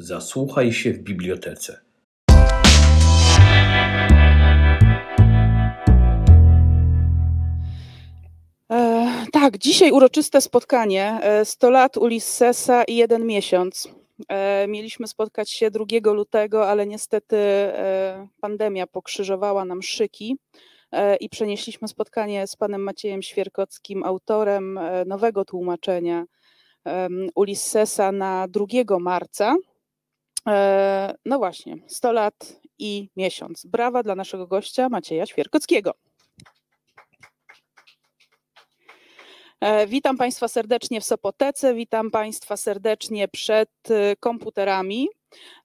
Zasłuchaj się w bibliotece. E, tak, dzisiaj uroczyste spotkanie. E, 100 lat Ulissesa i jeden miesiąc. E, mieliśmy spotkać się 2 lutego, ale niestety e, pandemia pokrzyżowała nam szyki e, i przenieśliśmy spotkanie z panem Maciejem Świerkockim, autorem e, nowego tłumaczenia em, Ulissesa na 2 marca. E, No właśnie, 100 lat i miesiąc. Brawa dla naszego gościa Macieja Świerkockiego. E, Witam Państwa serdecznie w Sopotece, witam Państwa serdecznie przed e, komputerami.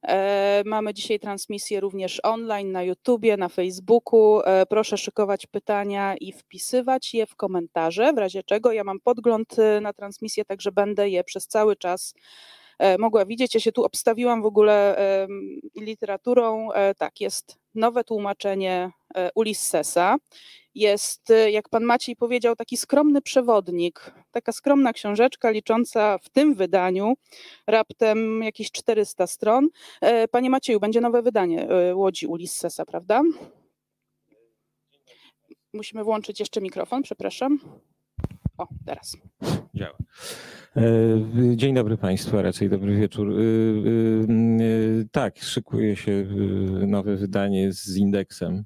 E, Mamy dzisiaj transmisję również online na YouTubie, na Facebooku. Proszę szykować pytania i wpisywać je w komentarze, w razie czego ja mam podgląd e, na transmisję, także będę je przez cały czas mogła widzieć. Ja się tu obstawiłam w ogóle literaturą. E, Tak, jest nowe tłumaczenie e, Ulissesa jest, jak pan Maciej powiedział, taki skromny przewodnik, taka skromna książeczka licząca w tym wydaniu raptem jakieś 400 stron. E, Panie Macieju, będzie nowe wydanie e, Łodzi Ulissesa, prawda? Musimy włączyć jeszcze mikrofon, przepraszam. O, teraz. Działa. E, Dzień dobry Państwu, a raczej dobry wieczór. E, e, Tak, szykuje się nowe wydanie z indeksem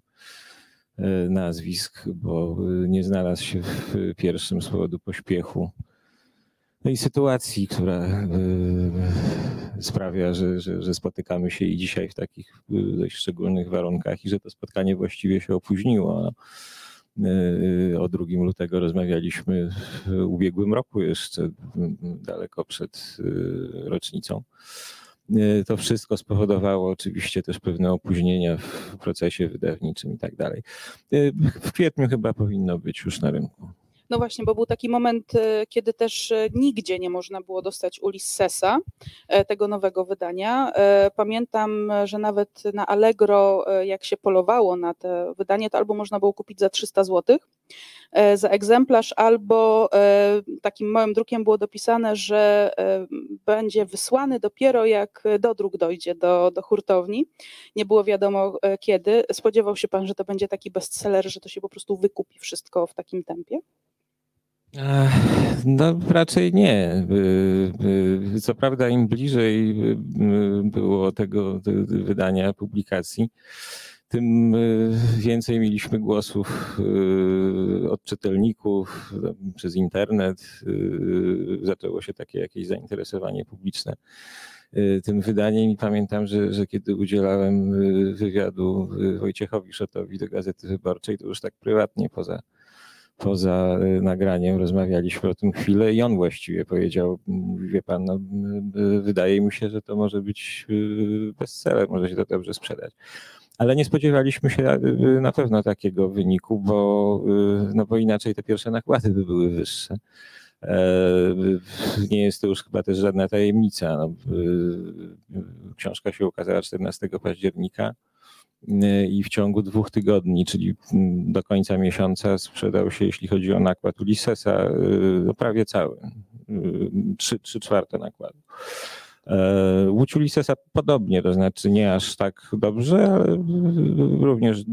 nazwisk, bo nie znalazł się w pierwszym z powodu pośpiechu. No i sytuacji, która sprawia, że, że, że spotykamy się i dzisiaj w takich dość szczególnych warunkach i że to spotkanie właściwie się opóźniło. E, O 2 lutego rozmawialiśmy w ubiegłym roku jeszcze, daleko przed e, rocznicą. To wszystko spowodowało oczywiście też pewne opóźnienia w procesie wydawniczym i tak dalej. W kwietniu chyba powinno być już na rynku. No właśnie, bo był taki moment, e, kiedy też e, nigdzie nie można było dostać Ulissesa, e, tego nowego wydania. Pamiętam, że nawet na Allegro, jak się polowało na to wydanie, to albo można było kupić za 300 zł za egzemplarz, albo takim małym drukiem było dopisane, że będzie wysłany dopiero jak dodruk dojdzie do, do hurtowni. Nie było wiadomo kiedy. Spodziewał się pan, że to będzie taki bestseller, że to się po prostu wykupi wszystko w takim tempie? No raczej nie. Y, y, Co prawda im bliżej y, było tego wydania publikacji, tym więcej mieliśmy głosów od czytelników przez internet. Zaczęło się takie jakieś zainteresowanie publiczne tym wydaniem i pamiętam, że, że kiedy udzielałem wywiadu Wojciechowi Szotowi do Gazety Wyborczej, to już tak prywatnie poza poza y, nagraniem rozmawialiśmy o tym chwilę i on właściwie powiedział, wie pan, no, y, wydaje mi się, że to może być y, bestseller, może się to dobrze sprzedać. Ale nie spodziewaliśmy się y, na pewno takiego wyniku, bo, y, no bo inaczej te pierwsze nakłady by były wyższe. E, Nie jest to już chyba też żadna tajemnica. No, y, Książka się ukazała 14 października y, i w ciągu dwóch tygodni, czyli mm, do końca miesiąca sprzedał się, jeśli chodzi o nakład Ulyssesa, y, prawie cały. Y, Trzy, czwarte nakładu. E, Łódź Ulyssesa podobnie, to znaczy nie aż tak dobrze, ale y, również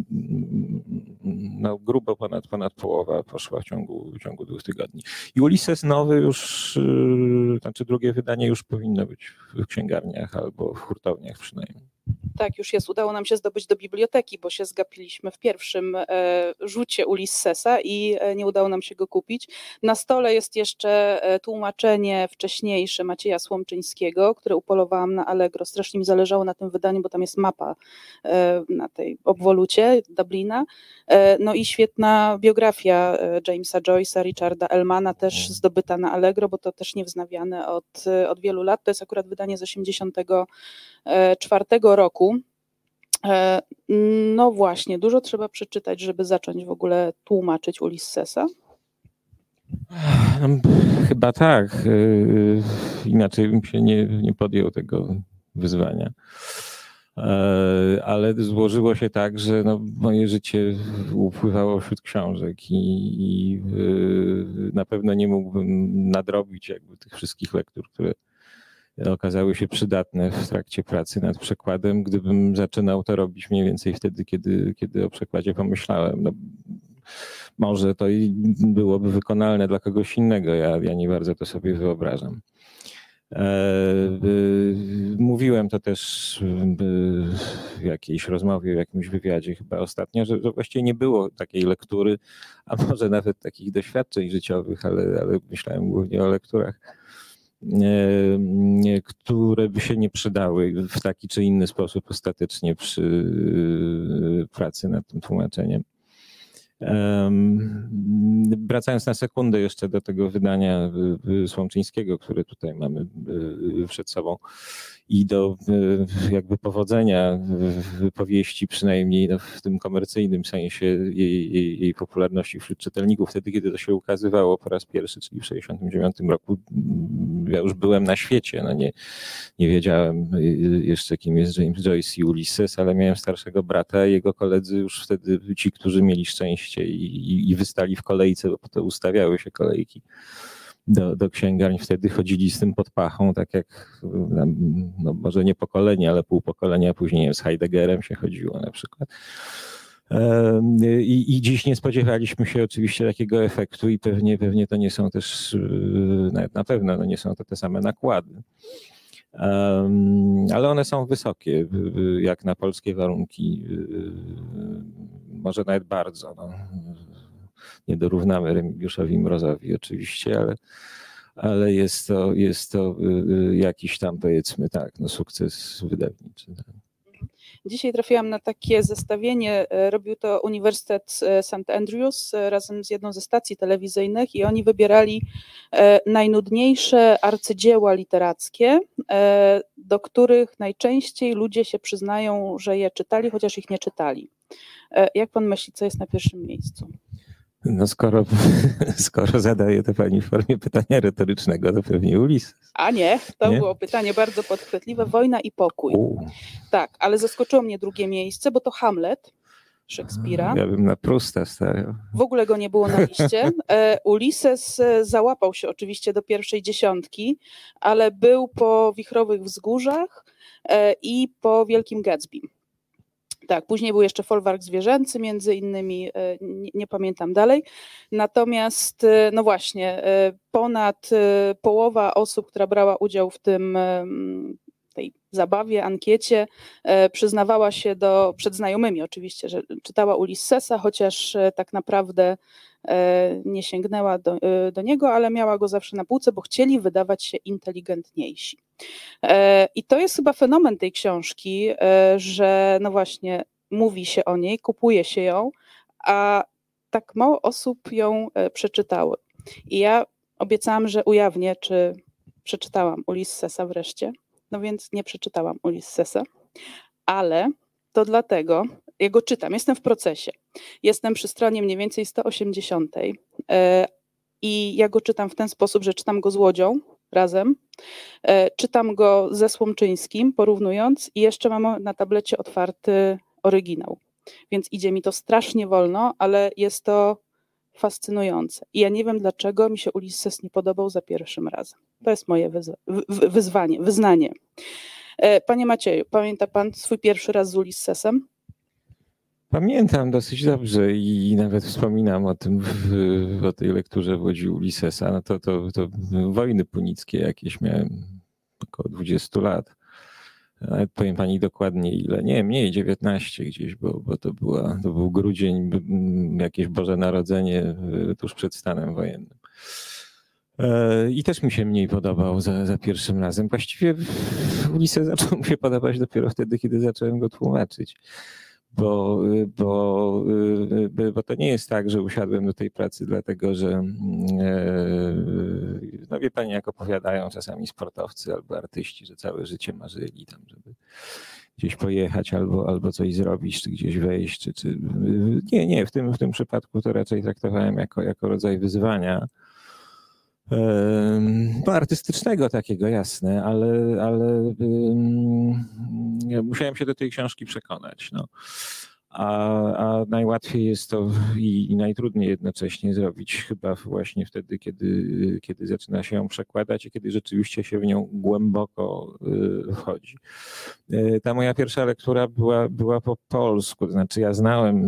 no, grubo ponad, ponad połowa poszła w ciągu, w ciągu dwóch tygodni. I Ulysses nowy już, y, znaczy drugie wydanie już powinno być w księgarniach albo w hurtowniach przynajmniej. Tak, już jest. Udało nam się zdobyć do biblioteki, bo się zgapiliśmy w pierwszym e, rzucie Ulissesa i e, nie udało nam się go kupić. Na stole jest jeszcze e, tłumaczenie wcześniejsze Macieja Słomczyńskiego, które upolowałam na Allegro. Strasznie mi zależało na tym wydaniu, bo tam jest mapa na tej obwolucie Dublina. No i świetna biografia Jamesa Joyce'a, Richarda Elmana, też zdobyta na Allegro, bo to też niewznawiane od, od wielu lat. To jest akurat wydanie z 84 roku. E, No właśnie, dużo trzeba przeczytać, żeby zacząć w ogóle tłumaczyć Ulissesa. No, chyba tak. y, Inaczej bym się nie, nie podjął tego wyzwania. E, Ale złożyło się tak, że no, moje życie upływało wśród książek i, i na pewno nie mógłbym nadrobić jakby tych wszystkich lektur, które, okazały się przydatne w trakcie pracy nad przekładem, gdybym zaczynał to robić mniej więcej wtedy, kiedy, kiedy o przekładzie pomyślałem. No, może to i byłoby wykonalne dla kogoś innego, ja, ja nie bardzo to sobie wyobrażam. E, mówiłem to też w jakiejś rozmowie, w jakimś wywiadzie chyba ostatnio, że, że właściwie nie było takiej lektury, a może nawet takich doświadczeń życiowych, ale, ale myślałem głównie o lekturach, które by się nie przydały w taki czy inny sposób ostatecznie przy pracy nad tym tłumaczeniem. Wracając na sekundę jeszcze do tego wydania Słomczyńskiego, które tutaj mamy przed sobą i do jakby powodzenia powieści, przynajmniej no, w tym komercyjnym sensie jej, jej, jej, popularności wśród czytelników, wtedy kiedy to się ukazywało po raz pierwszy, czyli w 1969 roku, ja już byłem na świecie, no nie, nie wiedziałem jeszcze kim jest James Joyce i Ulysses, ale miałem starszego brata, jego koledzy już wtedy, ci, którzy mieli szczęście i, i, i wystali w kolejce, bo to ustawiały się kolejki do, do księgarni. Wtedy chodzili z tym pod pachą, tak jak no może nie pokolenie, ale pół pokolenia później z Heideggerem się chodziło na przykład. I, I, dziś nie spodziewaliśmy się oczywiście takiego efektu i pewnie, pewnie to nie są też, nawet na pewno no nie są to te same nakłady. ale one są wysokie, jak na polskie warunki, może nawet bardzo. No nie dorównamy Remigiuszowi Mrozowi oczywiście, ale, ale jest, to, jest to y, y, jakiś tam powiedzmy tak, no sukces wydawniczy. Tak. Dzisiaj trafiłam na takie zestawienie, e, robił to Uniwersytet e, St. Andrews e, razem z jedną ze stacji telewizyjnych i oni wybierali najnudniejsze arcydzieła literackie, do których najczęściej ludzie się przyznają, że je czytali, chociaż ich nie czytali. Jak pan myśli, co jest na pierwszym miejscu? No skoro, skoro zadaje to pani w formie pytania retorycznego, to pewnie Ulises. A nie, to nie? było pytanie bardzo podchwytliwe. Wojna i pokój. U. Tak, ale zaskoczyło mnie drugie miejsce, bo to Hamlet Szekspira. Ja bym na Prusta stawiał. W ogóle go nie było na liście. E, Ulises e, załapał się oczywiście do pierwszej dziesiątki, ale był po Wichrowych Wzgórzach e, i po Wielkim Gatsby. Tak, później był jeszcze folwark zwierzęcy, między innymi, e, nie, nie, pamiętam dalej. Natomiast, e, no właśnie, e, ponad połowa osób, która brała udział w tym tej zabawie, ankiecie, przyznawała się do, przed znajomymi oczywiście, że czytała Ulyssesa, chociaż tak naprawdę nie sięgnęła do, do niego, ale miała go zawsze na półce, bo chcieli wydawać się inteligentniejsi. E, I to jest chyba fenomen tej książki, e, że no właśnie mówi się o niej, kupuje się ją, a tak mało osób ją e, przeczytały. I ja obiecałam, że ujawnię, czy przeczytałam Ulyssesa wreszcie. No więc nie przeczytałam Ulyssesa, ale to dlatego, ja go czytam, jestem w procesie. Jestem przy stronie mniej więcej 180 i ja go czytam w ten sposób, że czytam go z łodzią, razem. E, czytam go ze Słomczyńskim, porównując, i jeszcze mam na tablecie otwarty oryginał. Więc idzie mi to strasznie wolno, ale jest to fascynujące. I ja nie wiem, dlaczego mi się Ulisses nie podobał za pierwszym razem. To jest moje wyzwa wyzwanie, wyznanie. E, panie Macieju, pamięta pan swój pierwszy raz z Ulissesem? Pamiętam dosyć dobrze i nawet wspominam o tym o tej lekturze w Łodzi Ulisesa. No to, to, to wojny punickie jakieś miałem około 20 lat. Nawet powiem pani dokładnie ile. Nie, mniej, 19 gdzieś, bo, bo to, była, to był grudzień, jakieś Boże Narodzenie tuż przed stanem wojennym. E, I też mi się mniej podobał za, za pierwszym razem. Właściwie Ulises zaczął mi się podobać dopiero wtedy, kiedy zacząłem go tłumaczyć bo, bo, bo to nie jest tak, że usiadłem do tej pracy dlatego, że e, no wie pani, jak opowiadają czasami sportowcy albo artyści, że całe życie marzyli tam, żeby gdzieś pojechać albo, albo coś zrobić, czy gdzieś wejść, czy, czy... nie, nie, w tym, w tym przypadku to raczej traktowałem jako, jako rodzaj wyzwania no, artystycznego takiego, jasne, ale, ale musiałem się do tej książki przekonać. No. a, a najłatwiej jest to i, i, najtrudniej jednocześnie zrobić chyba właśnie wtedy, kiedy, kiedy zaczyna się ją przekładać i kiedy rzeczywiście się w nią głęboko y, wchodzi. Y, ta moja pierwsza lektura była, była po polsku, to znaczy ja znałem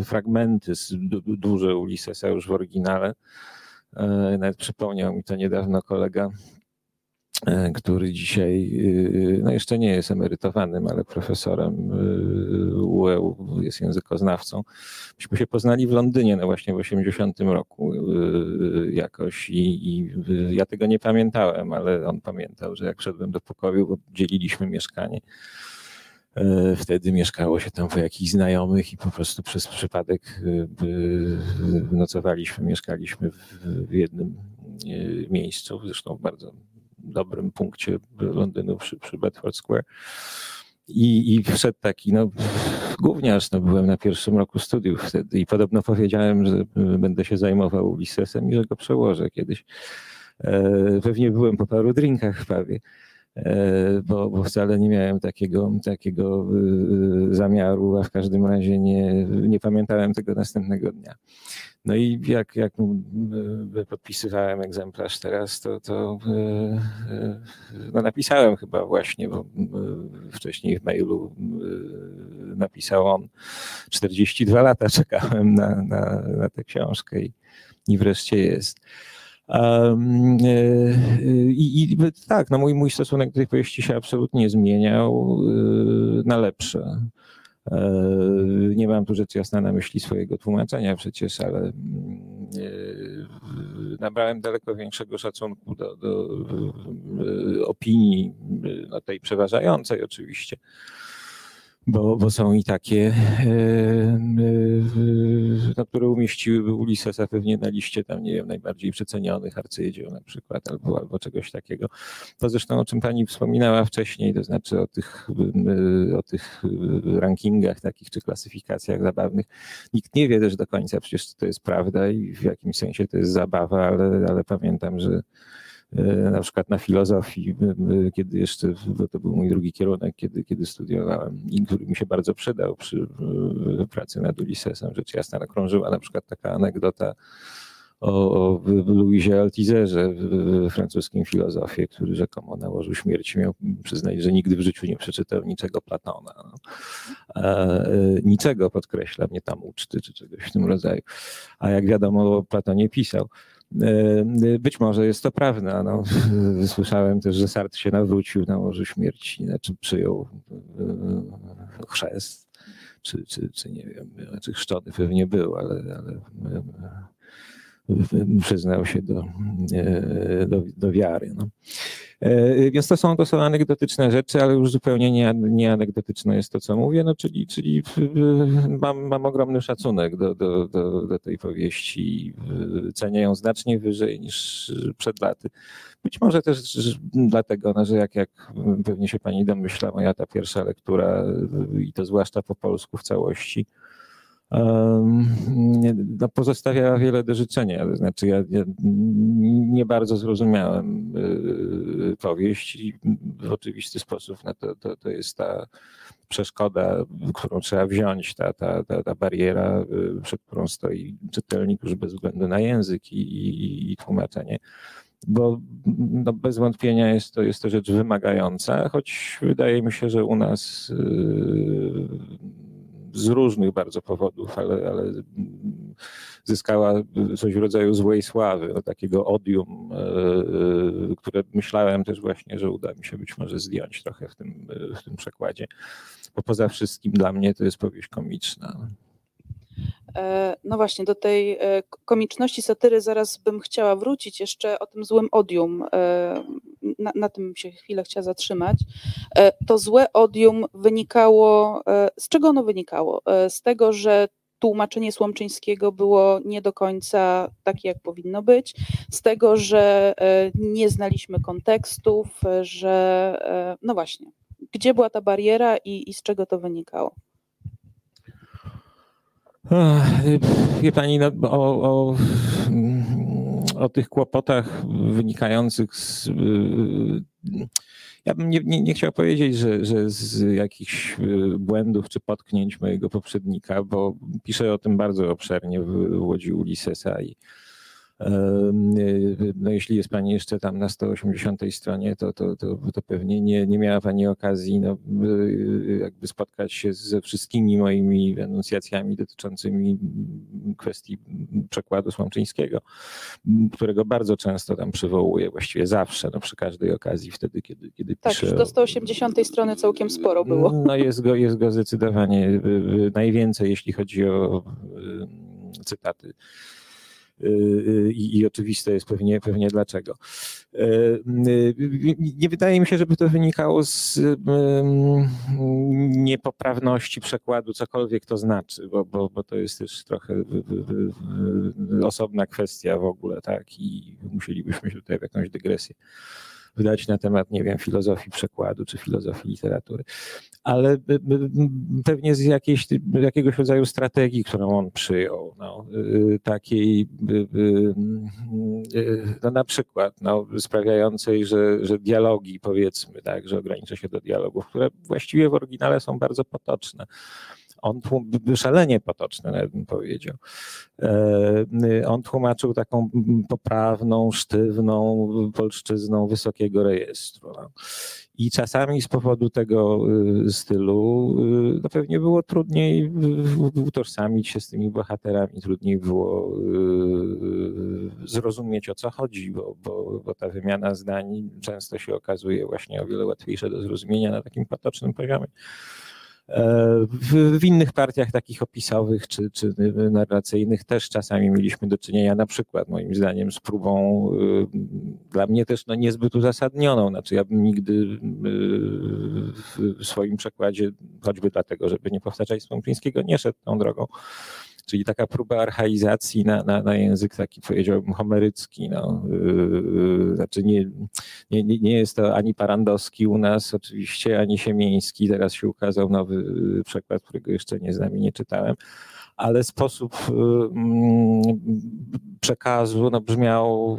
y, fragmenty duże Ulyssesa już w oryginale, nawet przypomniał mi to niedawno kolega E, który dzisiaj, e, no jeszcze nie jest emerytowanym, ale profesorem UEU, e jest językoznawcą. Myśmy się poznali w Londynie, no właśnie w 80 roku jakoś i, i ja tego nie pamiętałem, ale on pamiętał, że jak wszedłem do pokoju, dzieliliśmy mieszkanie, Wtedy mieszkało się tam po jakichś znajomych i po prostu przez przypadek nocowaliśmy, mieszkaliśmy w jednym miejscu, zresztą bardzo dobrym punkcie Londynu przy, przy Bedford Square. I, I wszedł taki, no, gówniarz, no, byłem na pierwszym roku studiów wtedy i podobno powiedziałem, że będę się zajmował Ulyssesem i że go przełożę kiedyś. E, pewnie byłem po paru drinkach prawie. E, bo, bo wcale nie miałem takiego, takiego y, zamiaru, a w każdym razie nie, nie pamiętałem tego następnego dnia. No i jak, jak y, podpisywałem egzemplarz teraz, to, to no napisałem chyba właśnie, bo wcześniej w mailu napisał on 42 lata czekałem na, na, na tę książkę i, i wreszcie jest. E, I, I, tak, no mój, mój stosunek do tej powieści się absolutnie zmieniał e, na lepsze. E, nie mam tu rzecz jasna na myśli swojego tłumaczenia przecież, ale nabrałem daleko większego szacunku do, do opinii, no tej przeważającej oczywiście, bo, bo są i takie, no, które umieściłyby Ulyssesa pewnie na liście tam, nie wiem, najbardziej przecenionych arcydzieł na przykład, albo, albo czegoś takiego. To zresztą, o czym pani wspominała wcześniej, to znaczy o tych, e, o tych rankingach takich, czy klasyfikacjach zabawnych. Nikt nie wie też do końca przecież, to jest prawda i w jakimś sensie to jest zabawa, ale, ale pamiętam, że na przykład na filozofii, kiedy jeszcze, to był mój drugi kierunek, kiedy, kiedy studiowałem i który mi się bardzo przydał przy pracy nad Ulyssesem, rzecz jasna, krążyła na przykład taka anegdota o, Louisie Altizerze, francuskim filozofie, który rzekomo na łożu śmierci miał przyznać, że nigdy w życiu nie przeczytał niczego Platona. No. E, niczego, podkreślam, nie tam uczty czy czegoś w tym rodzaju. A jak wiadomo, o Platonie pisał. E, być może jest to prawda. No, słyszałem też, że Sartre się nawrócił na łożu śmierci, znaczy przyjął e, chrzest, czy, czy, czy nie wiem, znaczy chrzczony pewnie był, ale, ale e, przyznał się do, do, do wiary. No. E, więc to są, to są anegdotyczne rzeczy, ale już zupełnie nie, nie anegdotyczne jest to, co mówię, no, czyli, czyli mam, mam ogromny szacunek do, do, do, do tej powieści. Cenię ją znacznie wyżej niż przed laty. Być może też dlatego, no, że jak, jak pewnie się pani domyśla, moja ta pierwsza lektura i to zwłaszcza po polsku w całości, no, pozostawia wiele do życzenia. Znaczy, ja, ja nie bardzo zrozumiałem y, powieść i w oczywisty sposób no to, to, to jest ta przeszkoda, którą trzeba wziąć, ta, ta, ta, ta bariera, y, przed którą stoi czytelnik już bez względu na język i, i, i tłumaczenie bo no bez wątpienia jest to, jest to rzecz wymagająca, choć wydaje mi się, że u nas yy, z różnych bardzo powodów, ale, ale zyskała coś w rodzaju złej sławy, no, takiego odium, e, e, które myślałem też właśnie, że uda mi się być może zdjąć trochę w tym, w tym przekładzie. Bo poza wszystkim dla mnie to jest powieść komiczna. E, no właśnie, do tej e, komiczności satyry zaraz bym chciała wrócić, jeszcze o tym złym odium, e, na, na tym się chwilę chciała zatrzymać. To złe odium wynikało, z czego ono wynikało? Z tego, że tłumaczenie Słomczyńskiego było nie do końca takie, jak powinno być, z tego, że nie znaliśmy kontekstów, że no właśnie, gdzie była ta bariera i, i z czego to wynikało? Wie pani, no, o, o, o tych kłopotach wynikających z. Ja bym nie, nie, nie chciał powiedzieć, że, że z jakichś błędów czy potknięć mojego poprzednika, bo piszę o tym bardzo obszernie w, w Łodzi Ulisesa i no jeśli jest Pani jeszcze tam na 180 stronie, to, to, to, to pewnie nie, nie miała Pani okazji no, jakby spotkać się ze wszystkimi moimi enuncjacjami dotyczącymi kwestii przekładu słomczyńskiego, którego bardzo często tam przywołuję, właściwie zawsze, no, przy każdej okazji, wtedy, kiedy, kiedy tak, piszę. Tak, do 180 strony całkiem sporo było. No jest go, jest go zdecydowanie najwięcej, jeśli chodzi o cytaty Y, y, i, i oczywiste jest pewnie, pewnie dlaczego. Y, nie wydaje mi się, żeby to wynikało z niepoprawności przekładu, cokolwiek to znaczy, bo, bo, bo to jest też trochę osobna kwestia w ogóle, tak? I musielibyśmy się tutaj w jakąś dygresję wydać na temat, nie wiem, filozofii przekładu czy filozofii literatury. Ale pewnie z jakiejś, jakiegoś rodzaju strategii, którą on przyjął, no, y, takiej y, no, na przykład no, sprawiającej, że, że dialogi, powiedzmy, tak, że ogranicza się do dialogów, które właściwie w oryginale są bardzo potoczne on szalenie potoczny, nawet bym powiedział. E, on tłumaczył taką poprawną, sztywną polszczyzną wysokiego rejestru. No. I czasami z powodu tego y, stylu y, no pewnie było trudniej utożsamić się z tymi bohaterami, trudniej było y, zrozumieć o co chodzi, bo, bo, bo ta wymiana zdań często się okazuje właśnie o wiele łatwiejsze do zrozumienia na takim potocznym poziomie. W, w, innych partiach takich opisowych czy, czy narracyjnych też czasami mieliśmy do czynienia na przykład moim zdaniem z próbą y, dla mnie też no, niezbyt uzasadnioną. Znaczy ja bym nigdy y, w swoim przekładzie, choćby dlatego, żeby nie powtarzać Słomczyńskiego, nie szedł tą drogą czyli taka próba archaizacji na, na, na język taki powiedziałbym homerycki. No. Yy, znaczy nie, nie, nie jest to ani parandowski u nas oczywiście, ani siemieński. Teraz się ukazał nowy yy, przekład, którego jeszcze nie znam i nie czytałem ale sposób yy, przekazu no, brzmiał,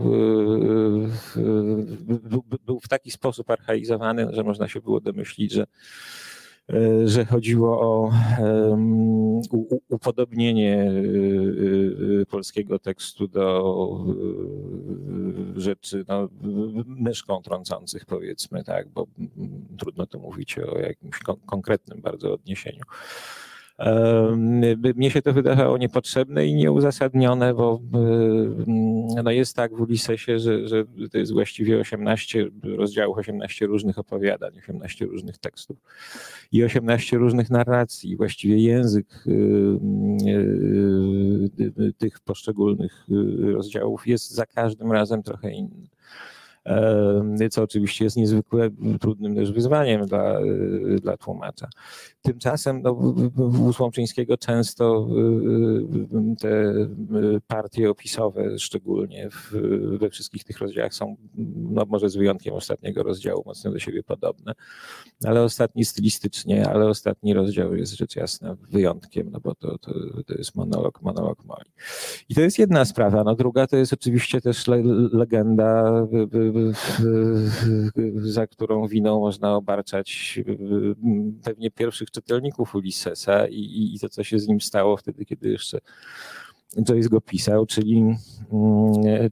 był w taki sposób archaizowany, że można się było domyślić, że że chodziło o upodobnienie e, e, polskiego tekstu do rzeczy no, myszką trącących, powiedzmy, tak, bo trudno tu mówić o jakimś konkretnym bardzo odniesieniu. Mnie się to wydawało niepotrzebne i nieuzasadnione, bo no jest tak w Ulisesie, że, że to jest właściwie 18 rozdziałów, 18 różnych opowiadań, 18 różnych tekstów i 18 różnych narracji. Właściwie język tych poszczególnych rozdziałów jest za każdym razem trochę inny co oczywiście jest niezwykle trudnym też wyzwaniem dla, dla tłumacza. Tymczasem no, u Słomczyńskiego często te partie opisowe, szczególnie w, we wszystkich tych rozdziałach są, no może z wyjątkiem ostatniego rozdziału, mocno do siebie podobne, ale ostatni stylistycznie, ale ostatni rozdział jest rzecz jasna wyjątkiem, no bo to, to, to jest monolog, monolog Moli. I to jest jedna sprawa. No druga to jest oczywiście też le, legenda za którą winą można obarczać pewnie pierwszych czytelników Ulyssesa i, i to, co się z nim stało wtedy, kiedy jeszcze Joyce go pisał, czyli,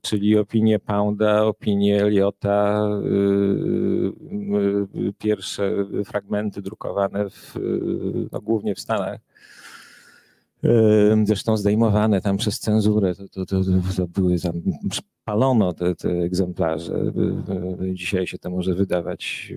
czyli opinie Pounda, opinie Eliota, pierwsze fragmenty drukowane w, no, głównie w Stanach zresztą zdejmowane tam przez cenzurę, to, to, to, to były tam, palono te, te egzemplarze. Dzisiaj się to może wydawać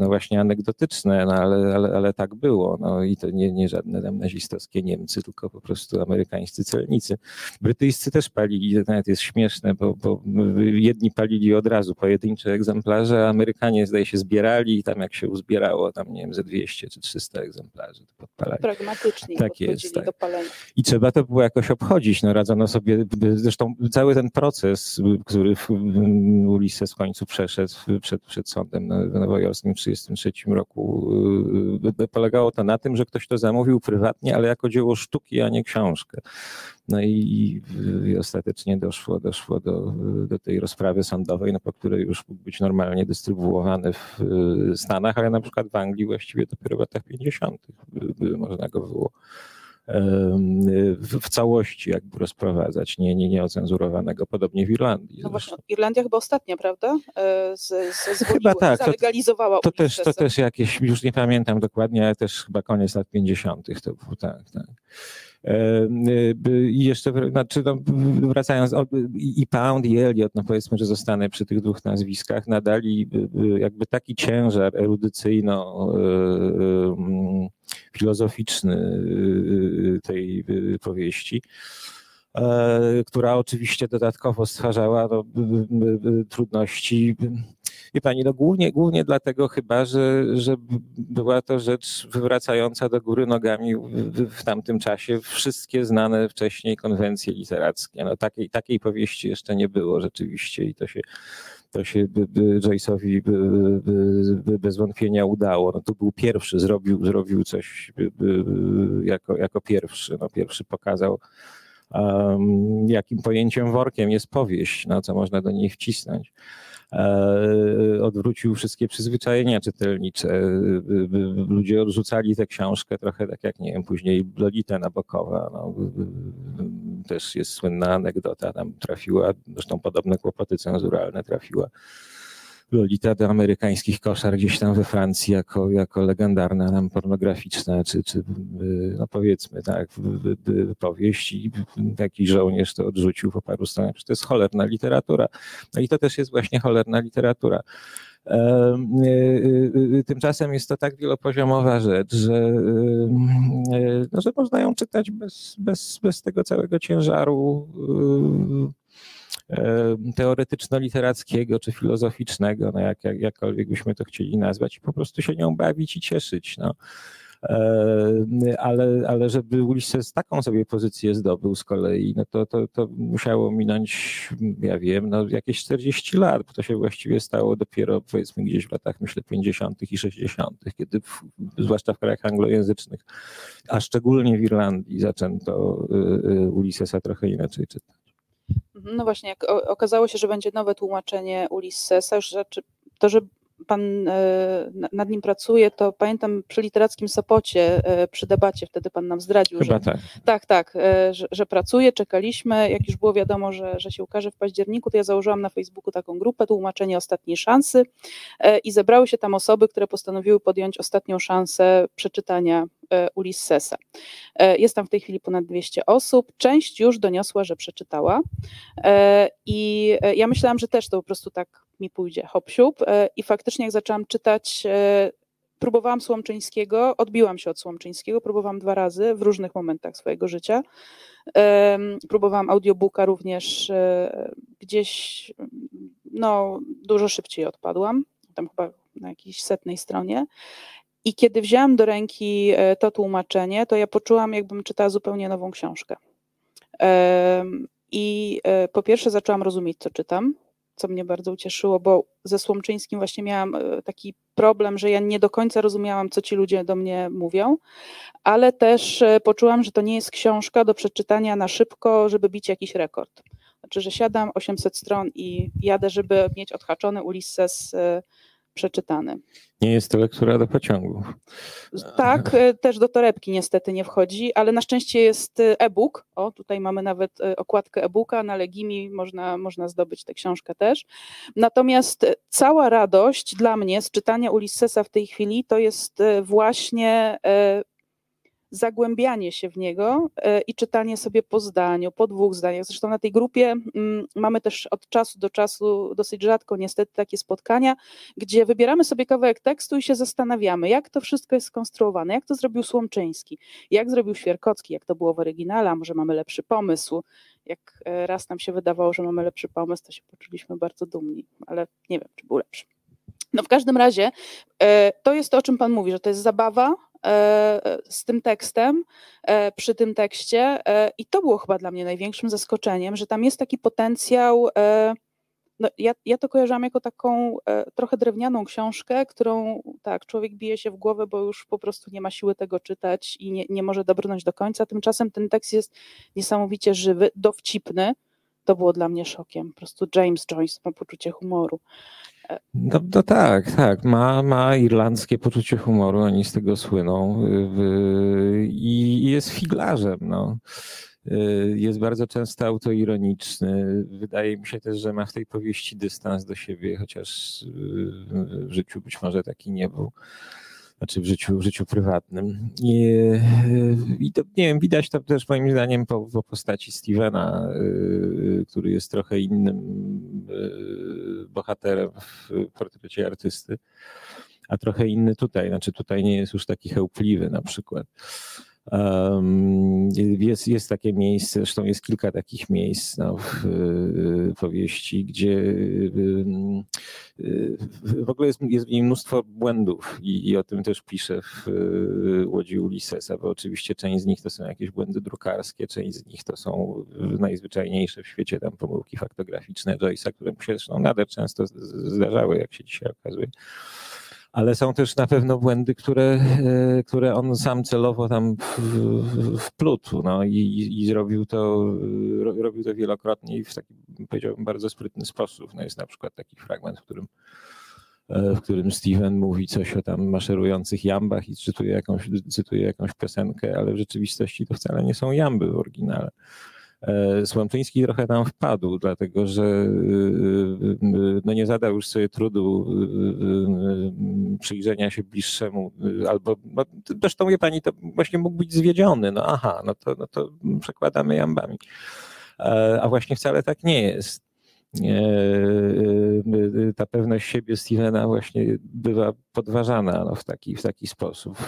no właśnie anegdotyczne, no ale, ale, ale tak było. No i to nie, nie żadne tam nazistowskie Niemcy, tylko po prostu amerykańscy celnicy. Brytyjscy też palili, to nawet jest śmieszne, bo, bo jedni palili od razu pojedyncze egzemplarze, a Amerykanie zdaje się zbierali i tam jak się uzbierało, tam nie wiem, ze 200 czy 300 egzemplarzy to podpalali. Pragmatycznie tak jest, tak. I trzeba to było jakoś obchodzić. No radzono sobie, zresztą cały ten proces, który Ulises w końcu przeszedł przed, przed sądem no, no nowojorskim w 1933 roku. Polegało to na tym, że ktoś to zamówił prywatnie, ale jako dzieło sztuki, a nie książkę. No i, i ostatecznie doszło, doszło do, do tej rozprawy sądowej, no po której już mógł być normalnie dystrybuowany w Stanach, ale na przykład w Anglii właściwie dopiero w latach 50. można go było w całości jakby rozprowadzać, nie, nie, nieocenzurowanego, podobnie w Irlandii. No właśnie, Irlandia chyba ostatnia, prawda? E, z, z, chyba tak. Zalegalizowała to, to też, to też jakieś, już nie pamiętam dokładnie, ale też chyba koniec lat 50. to był, tak, tak. I jeszcze, znaczy no, wracając, i Pound i Elliot, no powiedzmy, że zostanę przy tych dwóch nazwiskach, nadali jakby taki ciężar erudycyjno-filozoficzny tej powieści, która oczywiście dodatkowo stwarzała no, trudności Wie pani, no głównie, głównie dlatego chyba, że, że była to rzecz wywracająca do góry nogami w, w tamtym czasie wszystkie znane wcześniej konwencje literackie. No takiej, takiej powieści jeszcze nie było rzeczywiście i to się to się by, by Joyce'owi by, bez wątpienia udało. No to był pierwszy, zrobił, zrobił coś jako, jako pierwszy. No pierwszy pokazał, um, jakim pojęciem workiem jest powieść, no, co można do niej wcisnąć. E, odwrócił wszystkie przyzwyczajenia czytelnicze. E, ludzie odrzucali tę książkę trochę tak jak, nie wiem, później Lolita Nabokowa. No, też jest słynna anegdota, tam trafiła, zresztą podobne kłopoty cenzuralne trafiła Lolita amerykańskich koszar gdzieś tam we Francji jako, jako legendarna nam pornograficzna, czy, czy no powiedzmy tak, powieść i taki żołnierz to odrzucił po paru stronach. To jest cholerna literatura. No i to też jest właśnie cholerna literatura. E, e, tymczasem jest to tak wielopoziomowa rzecz, że, no, że można ją czytać bez, bez, bez tego całego ciężaru teoretyczno-literackiego czy filozoficznego, no jak, jak, jakkolwiek byśmy to chcieli nazwać, i po prostu się nią bawić i cieszyć. No. Ale, ale żeby Ulises taką sobie pozycję zdobył z kolei, no to, to, to musiało minąć, ja wiem, no jakieś 40 lat, bo to się właściwie stało dopiero powiedzmy gdzieś w latach, myślę, 50. i 60., kiedy w, zwłaszcza w krajach anglojęzycznych, a szczególnie w Irlandii zaczęto y, y, Ulisesa trochę inaczej czytać. No właśnie, jak okazało się, że będzie nowe tłumaczenie Ulyssesa, już to, że pan e, nad nim pracuje, to pamiętam przy literackim Sopocie, e, przy debacie, wtedy pan nam zdradził, Chyba że tak, tak, tak e, że, że, pracuje, czekaliśmy, jak już było wiadomo, że, że się ukaże w październiku, to ja założyłam na Facebooku taką grupę tłumaczenie ostatniej szansy i zebrały się tam osoby, które postanowiły podjąć ostatnią szansę przeczytania Ulyssesa. Jest tam w tej chwili ponad 200 osób, część już doniosła, że przeczytała i ja myślałam, że też to po prostu tak mi pójdzie hop e, i faktycznie jak zaczęłam czytać e, próbowałam Słomczyńskiego, odbiłam się od Słomczyńskiego, próbowałam dwa razy w różnych momentach swojego życia. Próbowałam audiobooka również e, gdzieś, no dużo szybciej odpadłam, tam chyba na jakiejś setnej stronie. I kiedy wzięłam do ręki to tłumaczenie, to ja poczułam, jakbym czytała zupełnie nową książkę. I po pierwsze zaczęłam rozumieć, co czytam co mnie bardzo ucieszyło, bo ze Słomczyńskim właśnie miałam e, taki problem, że ja nie do końca rozumiałam, co ci ludzie do mnie mówią, ale też e, poczułam, że to nie jest książka do przeczytania na szybko, żeby bić jakiś rekord. Znaczy, że siadam 800 stron i jadę, żeby mieć odhaczony Ulisses e, przeczytany. Nie jest to lektura do pociągu. Tak, e, też do torebki niestety nie wchodzi, ale na szczęście jest e, e-book. O, tutaj mamy nawet e, okładkę e-booka, na Legimi można, można zdobyć tę książkę też. Natomiast cała radość dla mnie z czytania Ulyssesa w tej chwili to jest właśnie zagłębianie się w niego e, i czytanie sobie po zdaniu, po dwóch zdaniach. Zresztą na tej grupie mm, mamy też od czasu do czasu dosyć rzadko niestety takie spotkania, gdzie wybieramy sobie kawałek tekstu i się zastanawiamy, jak to wszystko jest skonstruowane, jak to zrobił Słomczyński, jak zrobił Świerkocki, jak to było w oryginale, a może mamy lepszy pomysł. Jak e, raz nam się wydawało, że mamy lepszy pomysł, to się poczuliśmy bardzo dumni, ale nie wiem, czy był lepszy. No w każdym razie e, to jest to, o czym Pan mówi, że to jest zabawa, z tym tekstem, e, przy tym tekście. E, I to było chyba dla mnie największym zaskoczeniem, że tam jest taki potencjał no ja, ja to kojarzam jako taką e, trochę drewnianą książkę, którą tak, człowiek bije się w głowę, bo już po prostu nie ma siły tego czytać i nie, nie może dobrnąć do końca. Tymczasem ten tekst jest niesamowicie żywy, dowcipny. To było dla mnie szokiem. Po prostu James Joyce ma poczucie humoru. No, no tak, tak. Ma, ma irlandzkie poczucie humoru, oni z tego słyną. I jest figlarzem. No. Y, jest bardzo często autoironiczny. Wydaje mi się też, że ma w tej powieści dystans do siebie, chociaż y, w życiu być może taki nie był. Znaczy w życiu, w życiu prywatnym. I, y, i to, nie wiem, widać to też moim zdaniem po, po postaci Stevena, który jest trochę innym bohaterem w portrecie artysty, a trochę inny tutaj. Znaczy tutaj nie jest już taki chełpliwy na przykład. Jest, jest takie miejsce, zresztą jest kilka takich miejsc no, w powieści, gdzie w ogóle jest, jest w niej mnóstwo błędów i, i, o tym też piszę w Łodzi Ulyssesa, bo oczywiście część z nich to są jakieś błędy drukarskie, część z nich to są najzwyczajniejsze w świecie tam pomyłki faktograficzne Joyce'a, które mu się zresztą nader często zdarzały, jak się dzisiaj okazuje ale są też na pewno błędy, które, e, które on sam celowo tam wplótł no, i, i zrobił to, robił to wielokrotnie i w taki, powiedziałbym, bardzo sprytny sposób. No jest na przykład taki fragment, w którym e, w którym Steven mówi coś o tam maszerujących jambach i cytuje jakąś, cytuje jakąś piosenkę, ale w rzeczywistości to wcale nie są jamby w oryginale. E, Słomczyński trochę tam wpadł, dlatego że e, e, no nie zadał już sobie trudu przyjrzenia się bliższemu, albo no, zresztą wie pani, to właśnie mógł być zwiedziony, no aha, no to, no to przekładamy jambami. A właśnie wcale tak nie jest. Ta pewność siebie Stevena właśnie bywa podważana no, w, taki, w taki sposób.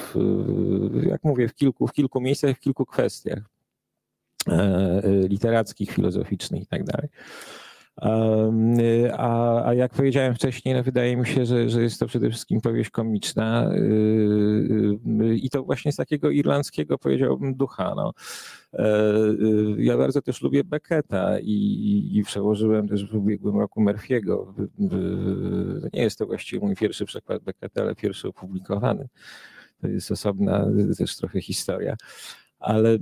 Jak mówię, w kilku, w kilku miejscach, w kilku kwestiach. E, e, literackich, filozoficznych i tak. A, a jak powiedziałem wcześniej, no wydaje mi się, że, że jest to przede wszystkim powieść komiczna e, i to właśnie z takiego irlandzkiego, powiedziałbym, ducha. No. Ja bardzo też lubię Becketa i, i przełożyłem też w ubiegłym roku Murphy'ego. Nie jest to właściwie mój pierwszy przekład Becketa, ale pierwszy opublikowany. To jest osobna też trochę historia ale y,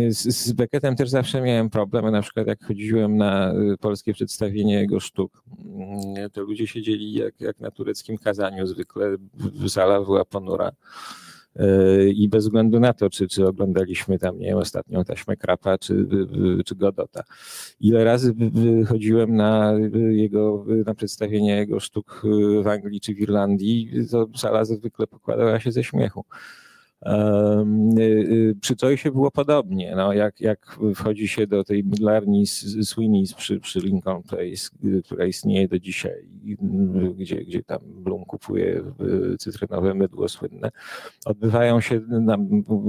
y, z Beckettem też zawsze miałem problemy, na przykład jak chodziłem na y, polskie przedstawienie jego sztuk, to ludzie siedzieli jak, jak na tureckim kazaniu zwykle, sala była ponura i bez względu na to, czy, czy oglądaliśmy tam, nie wiem, ostatnią taśmę Krapa, czy, czy Godota. Ile razy chodziłem na jego, na przedstawienie jego sztuk w Anglii czy w Irlandii, to sala zwykle pokładała się ze śmiechu. Y, y, przy Joyce'ie było podobnie. No, jak, jak wchodzi się do tej mydlarni Sweeney's przy, przy Lincoln Place, y, która istnieje do dzisiaj, gdzie, gdzie tam Bloom kupuje cytrynowe mydło słynne, odbywają się,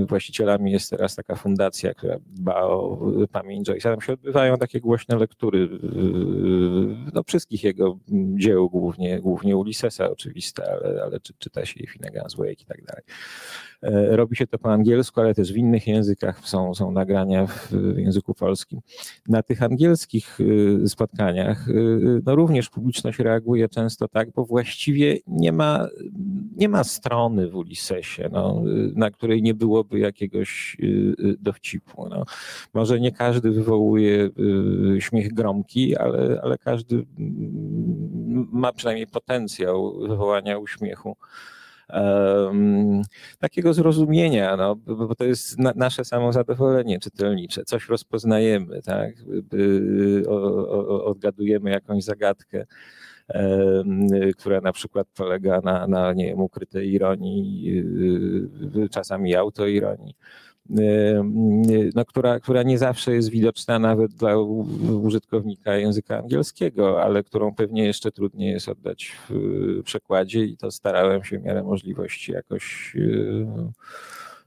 właścicielami jest teraz taka fundacja, która dba o pamięć Joyce'a, tam się odbywają takie głośne lektury no, wszystkich jego dzieł, głównie, głównie Ulyssesa oczywiste, ale, ale czy, czyta się i Finnegan's Wake i tak dalej. E, robi się to po angielsku, ale też w innych językach są, są nagrania w języku polskim. Na tych angielskich y, spotkaniach y, no również publiczność reaguje często tak, bo właściwie nie ma, nie ma strony w Ulissesie, no, na której nie byłoby jakiegoś y, dowcipu. No. Może nie każdy wywołuje śmiech gromki, ale, ale każdy mm, ma przynajmniej potencjał wywołania uśmiechu um, takiego zrozumienia, no, bo to jest na, nasze samozadowolenie czytelnicze. Coś rozpoznajemy, tak? O, o, odgadujemy jakąś zagadkę która na przykład polega na, na nie wiem, ukrytej ironii, y, czasami autoironii. No, która, która nie zawsze jest widoczna nawet dla użytkownika języka angielskiego, ale którą pewnie jeszcze trudniej jest oddać w przekładzie i to starałem się w miarę możliwości jakoś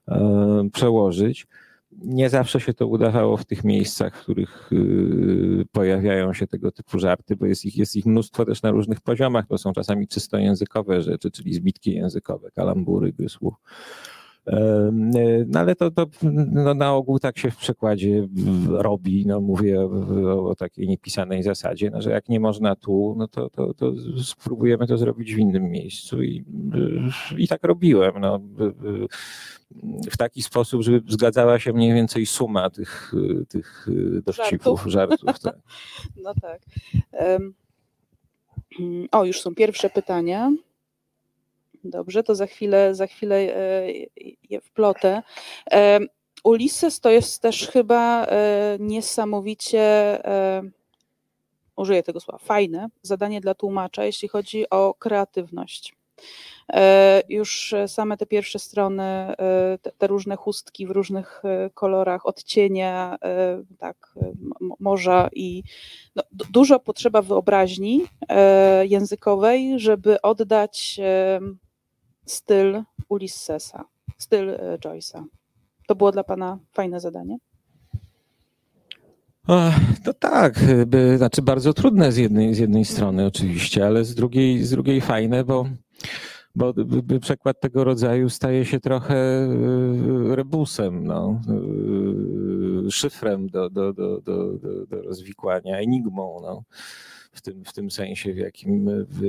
e, przełożyć. Nie zawsze się to udawało w tych miejscach, w których pojawiają się tego typu żarty, bo jest ich, jest ich mnóstwo też na różnych poziomach. To są czasami czysto językowe rzeczy, czyli zbitki językowe, kalambury, gry No ale to, to no, na ogół tak się w przekładzie robi. No, mówię o, o takiej niepisanej zasadzie, no, że jak nie można tu, no to, to, to spróbujemy to zrobić w innym miejscu. I, i tak robiłem. No, w taki sposób, żeby zgadzała się mniej więcej suma tych, tych dowcipów, żartów. żartów tak. No tak. O, już są pierwsze pytania. Dobrze, to za chwilę, za chwilę e, je wplotę. Ulises to jest też chyba e, niesamowicie, e, użyję tego słowa, fajne zadanie dla tłumacza, jeśli chodzi o kreatywność. Już same te pierwsze strony, te różne chustki w różnych kolorach, odcienia, tak, morza i no, dużo potrzeba wyobraźni językowej, żeby oddać styl Ulyssesa, styl e, Joyce'a. To było dla Pana fajne zadanie? To tak, by, znaczy bardzo trudne z jednej, z jednej strony oczywiście, ale z drugiej, z drugiej fajne, bo, bo przekład tego rodzaju staje się trochę e, rebusem, no, e, szyfrem do, do, do, do, do rozwikłania, enigmą. No w tym, w tym sensie, w jakim, w,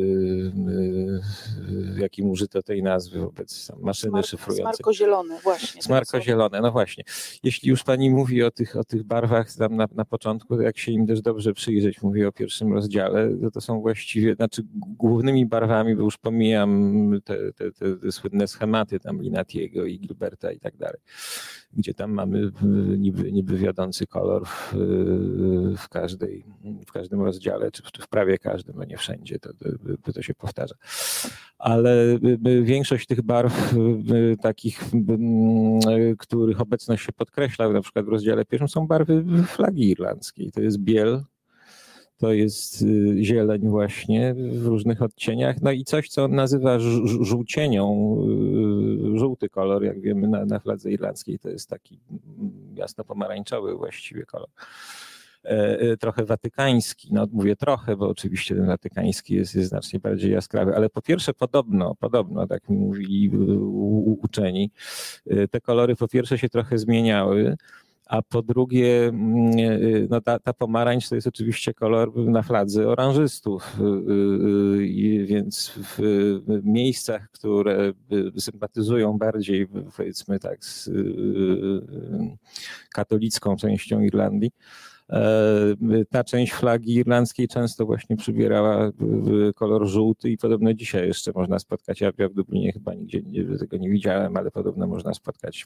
w jakim użyto tej nazwy wobec maszyny Smar szyfrującej. Smarko-zielone, właśnie. Smarko-zielone, no właśnie. Jeśli już pani mówi o tych, o tych barwach tam na, na początku, jak się im też dobrze przyjrzeć, mówię o pierwszym rozdziale, to, to są właściwie, znaczy głównymi barwami, bo już pomijam te, te, te, te słynne schematy tam Linatiego i Gilberta i tak dalej gdzie tam mamy niby, niby wiodący kolor w, w, każdej, w każdym rozdziale, czy w, prawie każdym, no nie wszędzie, to, to, to się powtarza. Ale większość tych barw takich, których obecność się podkreśla, na przykład w rozdziale pierwszym, są barwy flagi irlandzkiej. To jest biel, to jest y, zieleń właśnie w różnych odcieniach. No i coś, co on nazywa żółcienią, y, żółty kolor, jak wiemy na, na fladze irlandzkiej, to jest taki jasno-pomarańczowy właściwie kolor. E, e, trochę watykański, no mówię trochę, bo oczywiście ten watykański jest, jest znacznie bardziej jaskrawy, ale po pierwsze podobno, podobno, tak mi mówili uczeni, e, te kolory po pierwsze się trochę zmieniały, a po drugie mm, y, no ta, ta pomarańcz to jest oczywiście kolor na fladze oranżystów, y, y, więc w miejscach, które sympatyzują bardziej powiedzmy tak z katolicką częścią Irlandii, E, ta część flagi irlandzkiej często właśnie przybierała kolor żółty i podobno dzisiaj jeszcze można spotkać, ja w Dublinie chyba nigdzie tego nie widziałem, ale podobno można spotkać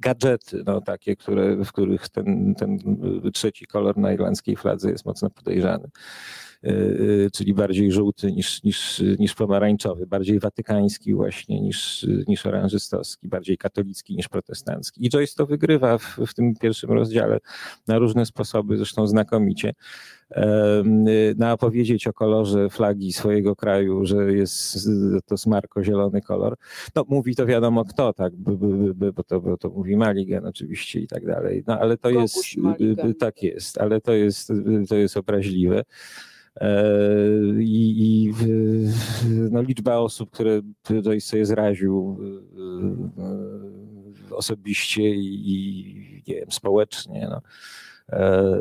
gadżety, no takie, które, w których ten, ten trzeci kolor na irlandzkiej fladze jest mocno podejrzany. E, e, czyli bardziej żółty niż, niż, niż pomarańczowy, bardziej watykański właśnie niż, niż oranżystowski, bardziej katolicki niż protestancki. I Joyce to wygrywa w, w tym pierwszym rozdziale na różne sposoby, zresztą znakomicie na opowiedzieć o kolorze flagi swojego kraju, że jest to smarko-zielony kolor. No mówi to wiadomo kto, tak, bo to, bo to mówi Maligan oczywiście i tak dalej. No ale to jest, tak jest, ale to jest, to jest obraźliwe. E, I, i no, liczba osób, które tutaj sobie zraził e, osobiście i, nie wiem, społecznie, no, e,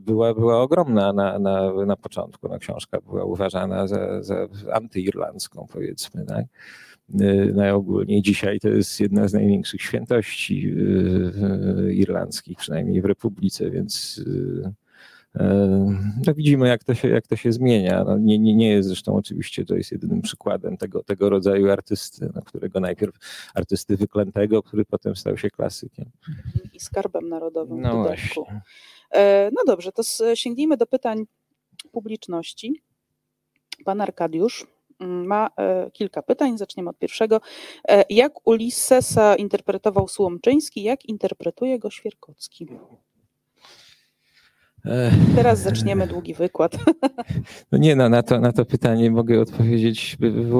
była, była ogromna na, na, na początku. No, książka była uważana za, za antyirlandzką, powiedzmy. Tak? Najogólniej dzisiaj to jest jedna z największych świętości irlandzkich, przynajmniej w Republice, więc no widzimy, jak to się, jak to się zmienia. No nie, nie, nie jest zresztą oczywiście to jest jedynym przykładem tego, tego rodzaju artysty, no, którego najpierw artysty wyklętego, który potem stał się klasykiem. I skarbem narodowym. No właśnie. E, no dobrze, to sięgnijmy do pytań publiczności. Pan Arkadiusz mm, ma e, kilka pytań. Zaczniemy od pierwszego. E, jak Ulyssesa interpretował Słomczyński, jak interpretuje go Świerkocki? Teraz zaczniemy długi wykład. No nie, no, na, to, na to pytanie mogę odpowiedzieć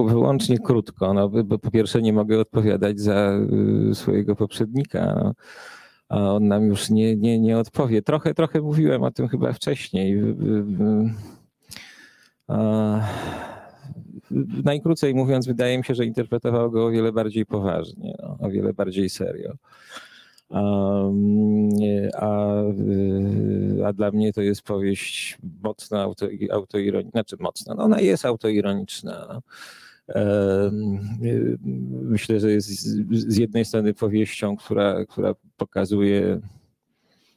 wyłącznie krótko. No, bo po pierwsze nie mogę odpowiadać za y, swojego poprzednika, no, a on nam już nie, nie, nie odpowie. Trochę, trochę mówiłem o tym chyba wcześniej. najkrócej mówiąc, wydaje mi się, że interpretował go o wiele bardziej poważnie, no, o wiele bardziej serio. A, a dla mnie to jest powieść mocno auto, autoironiczna, znaczy mocna, no ona jest autoironiczna. No. Myślę, że jest z jednej strony powieścią, która, która pokazuje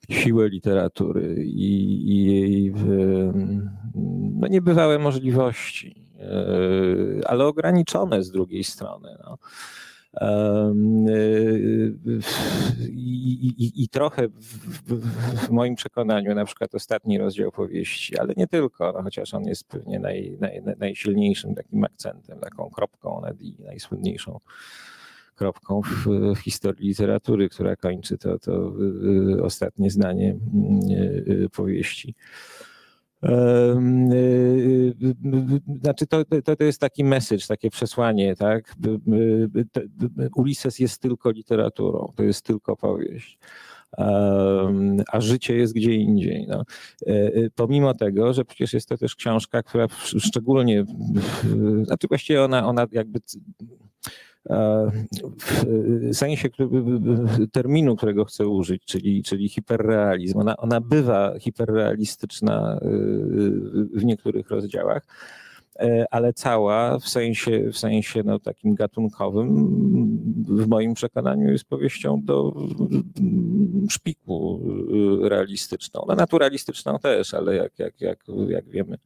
siłę literatury i, i jej no, niebywałe możliwości, e, ale ograniczone z drugiej strony. No. I, i, I, trochę w, w, moim przekonaniu, na przykład ostatni rozdział powieści, ale nie tylko, no chociaż on jest pewnie naj, naj, najsilniejszym takim akcentem, taką kropką nad i najsłynniejszą kropką w, w, historii literatury, która kończy to, to ostatnie zdanie powieści. Znaczy to, to, to jest taki message, takie przesłanie, tak? Ulises jest tylko literaturą, to jest tylko powieść. A życie jest gdzie indziej. No. E, e, pomimo tego, że przecież jest to też książka, która szczególnie, znaczy właściwie ona, ona jakby w sensie terminu, którego chcę użyć, czyli, czyli hiperrealizm, ona, ona bywa hiperrealistyczna y, w niektórych rozdziałach, e, ale cała w sensie, w sensie no, takim gatunkowym, w moim przekonaniu jest powieścią do szpiku y, realistyczną. No, naturalistyczną też, ale jak, jak, jak, jak wiemy,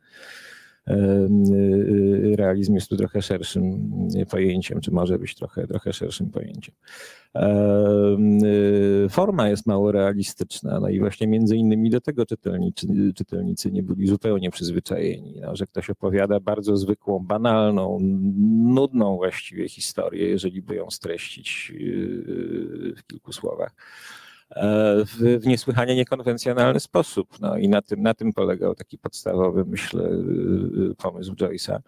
realizm jest tu trochę szerszym pojęciem, czy może być trochę, trochę szerszym pojęciem. Y, forma jest mało realistyczna, no i właśnie między innymi do tego czytelnicy, czytelnicy nie byli zupełnie przyzwyczajeni, no, że ktoś opowiada bardzo zwykłą, banalną, nudną właściwie historię, jeżeli by ją streścić y, w kilku słowach w, w niesłychanie niekonwencjonalny sposób. No i na tym, na tym polegał taki podstawowy, myślę, y, y, pomysł Joyce'a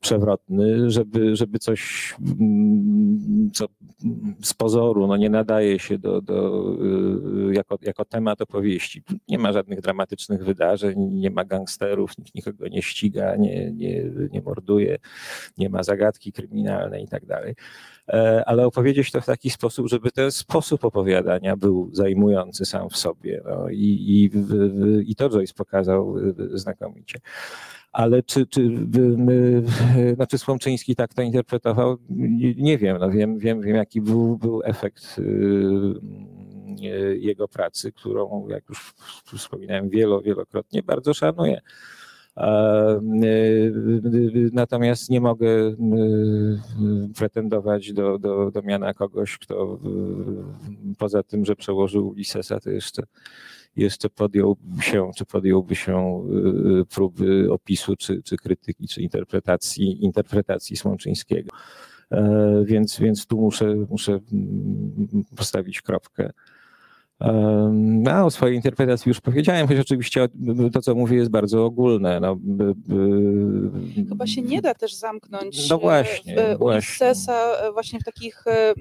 przewrotny, żeby, żeby coś, mm, co z pozoru no nie nadaje się do, do, y, jako, jako temat opowieści. Nie ma żadnych dramatycznych wydarzeń, nie ma gangsterów, nikt nikogo nie ściga, nie, nie, nie morduje, nie ma zagadki kryminalnej i tak dalej. E, ale opowiedzieć to w taki sposób, żeby ten sposób opowiadania był zajmujący sam w sobie. No, i, i, i to Joyce pokazał znakomicie ale czy, czy znaczy Słomczyński tak to interpretował? Nie wiem, no wiem, wiem, wiem jaki był, był efekt y, jego pracy, którą, jak już wspominałem wielo, wielokrotnie, bardzo szanuję. Y, natomiast nie mogę y, pretendować do, do, do miana kogoś, kto poza tym, że przełożył Ulyssesa, to jeszcze jeszcze podjął się, czy podjąłby się y, próby opisu, czy, czy krytyki, czy interpretacji, interpretacji Słomczyńskiego. E, więc, więc tu muszę, muszę mm, postawić kropkę. No, o swojej interpretacji już powiedziałem, choć oczywiście to, co mówię, jest bardzo ogólne. No, by, by... Chyba się nie da też zamknąć no e, właśnie, Ulyssesa e, właśnie w takich e,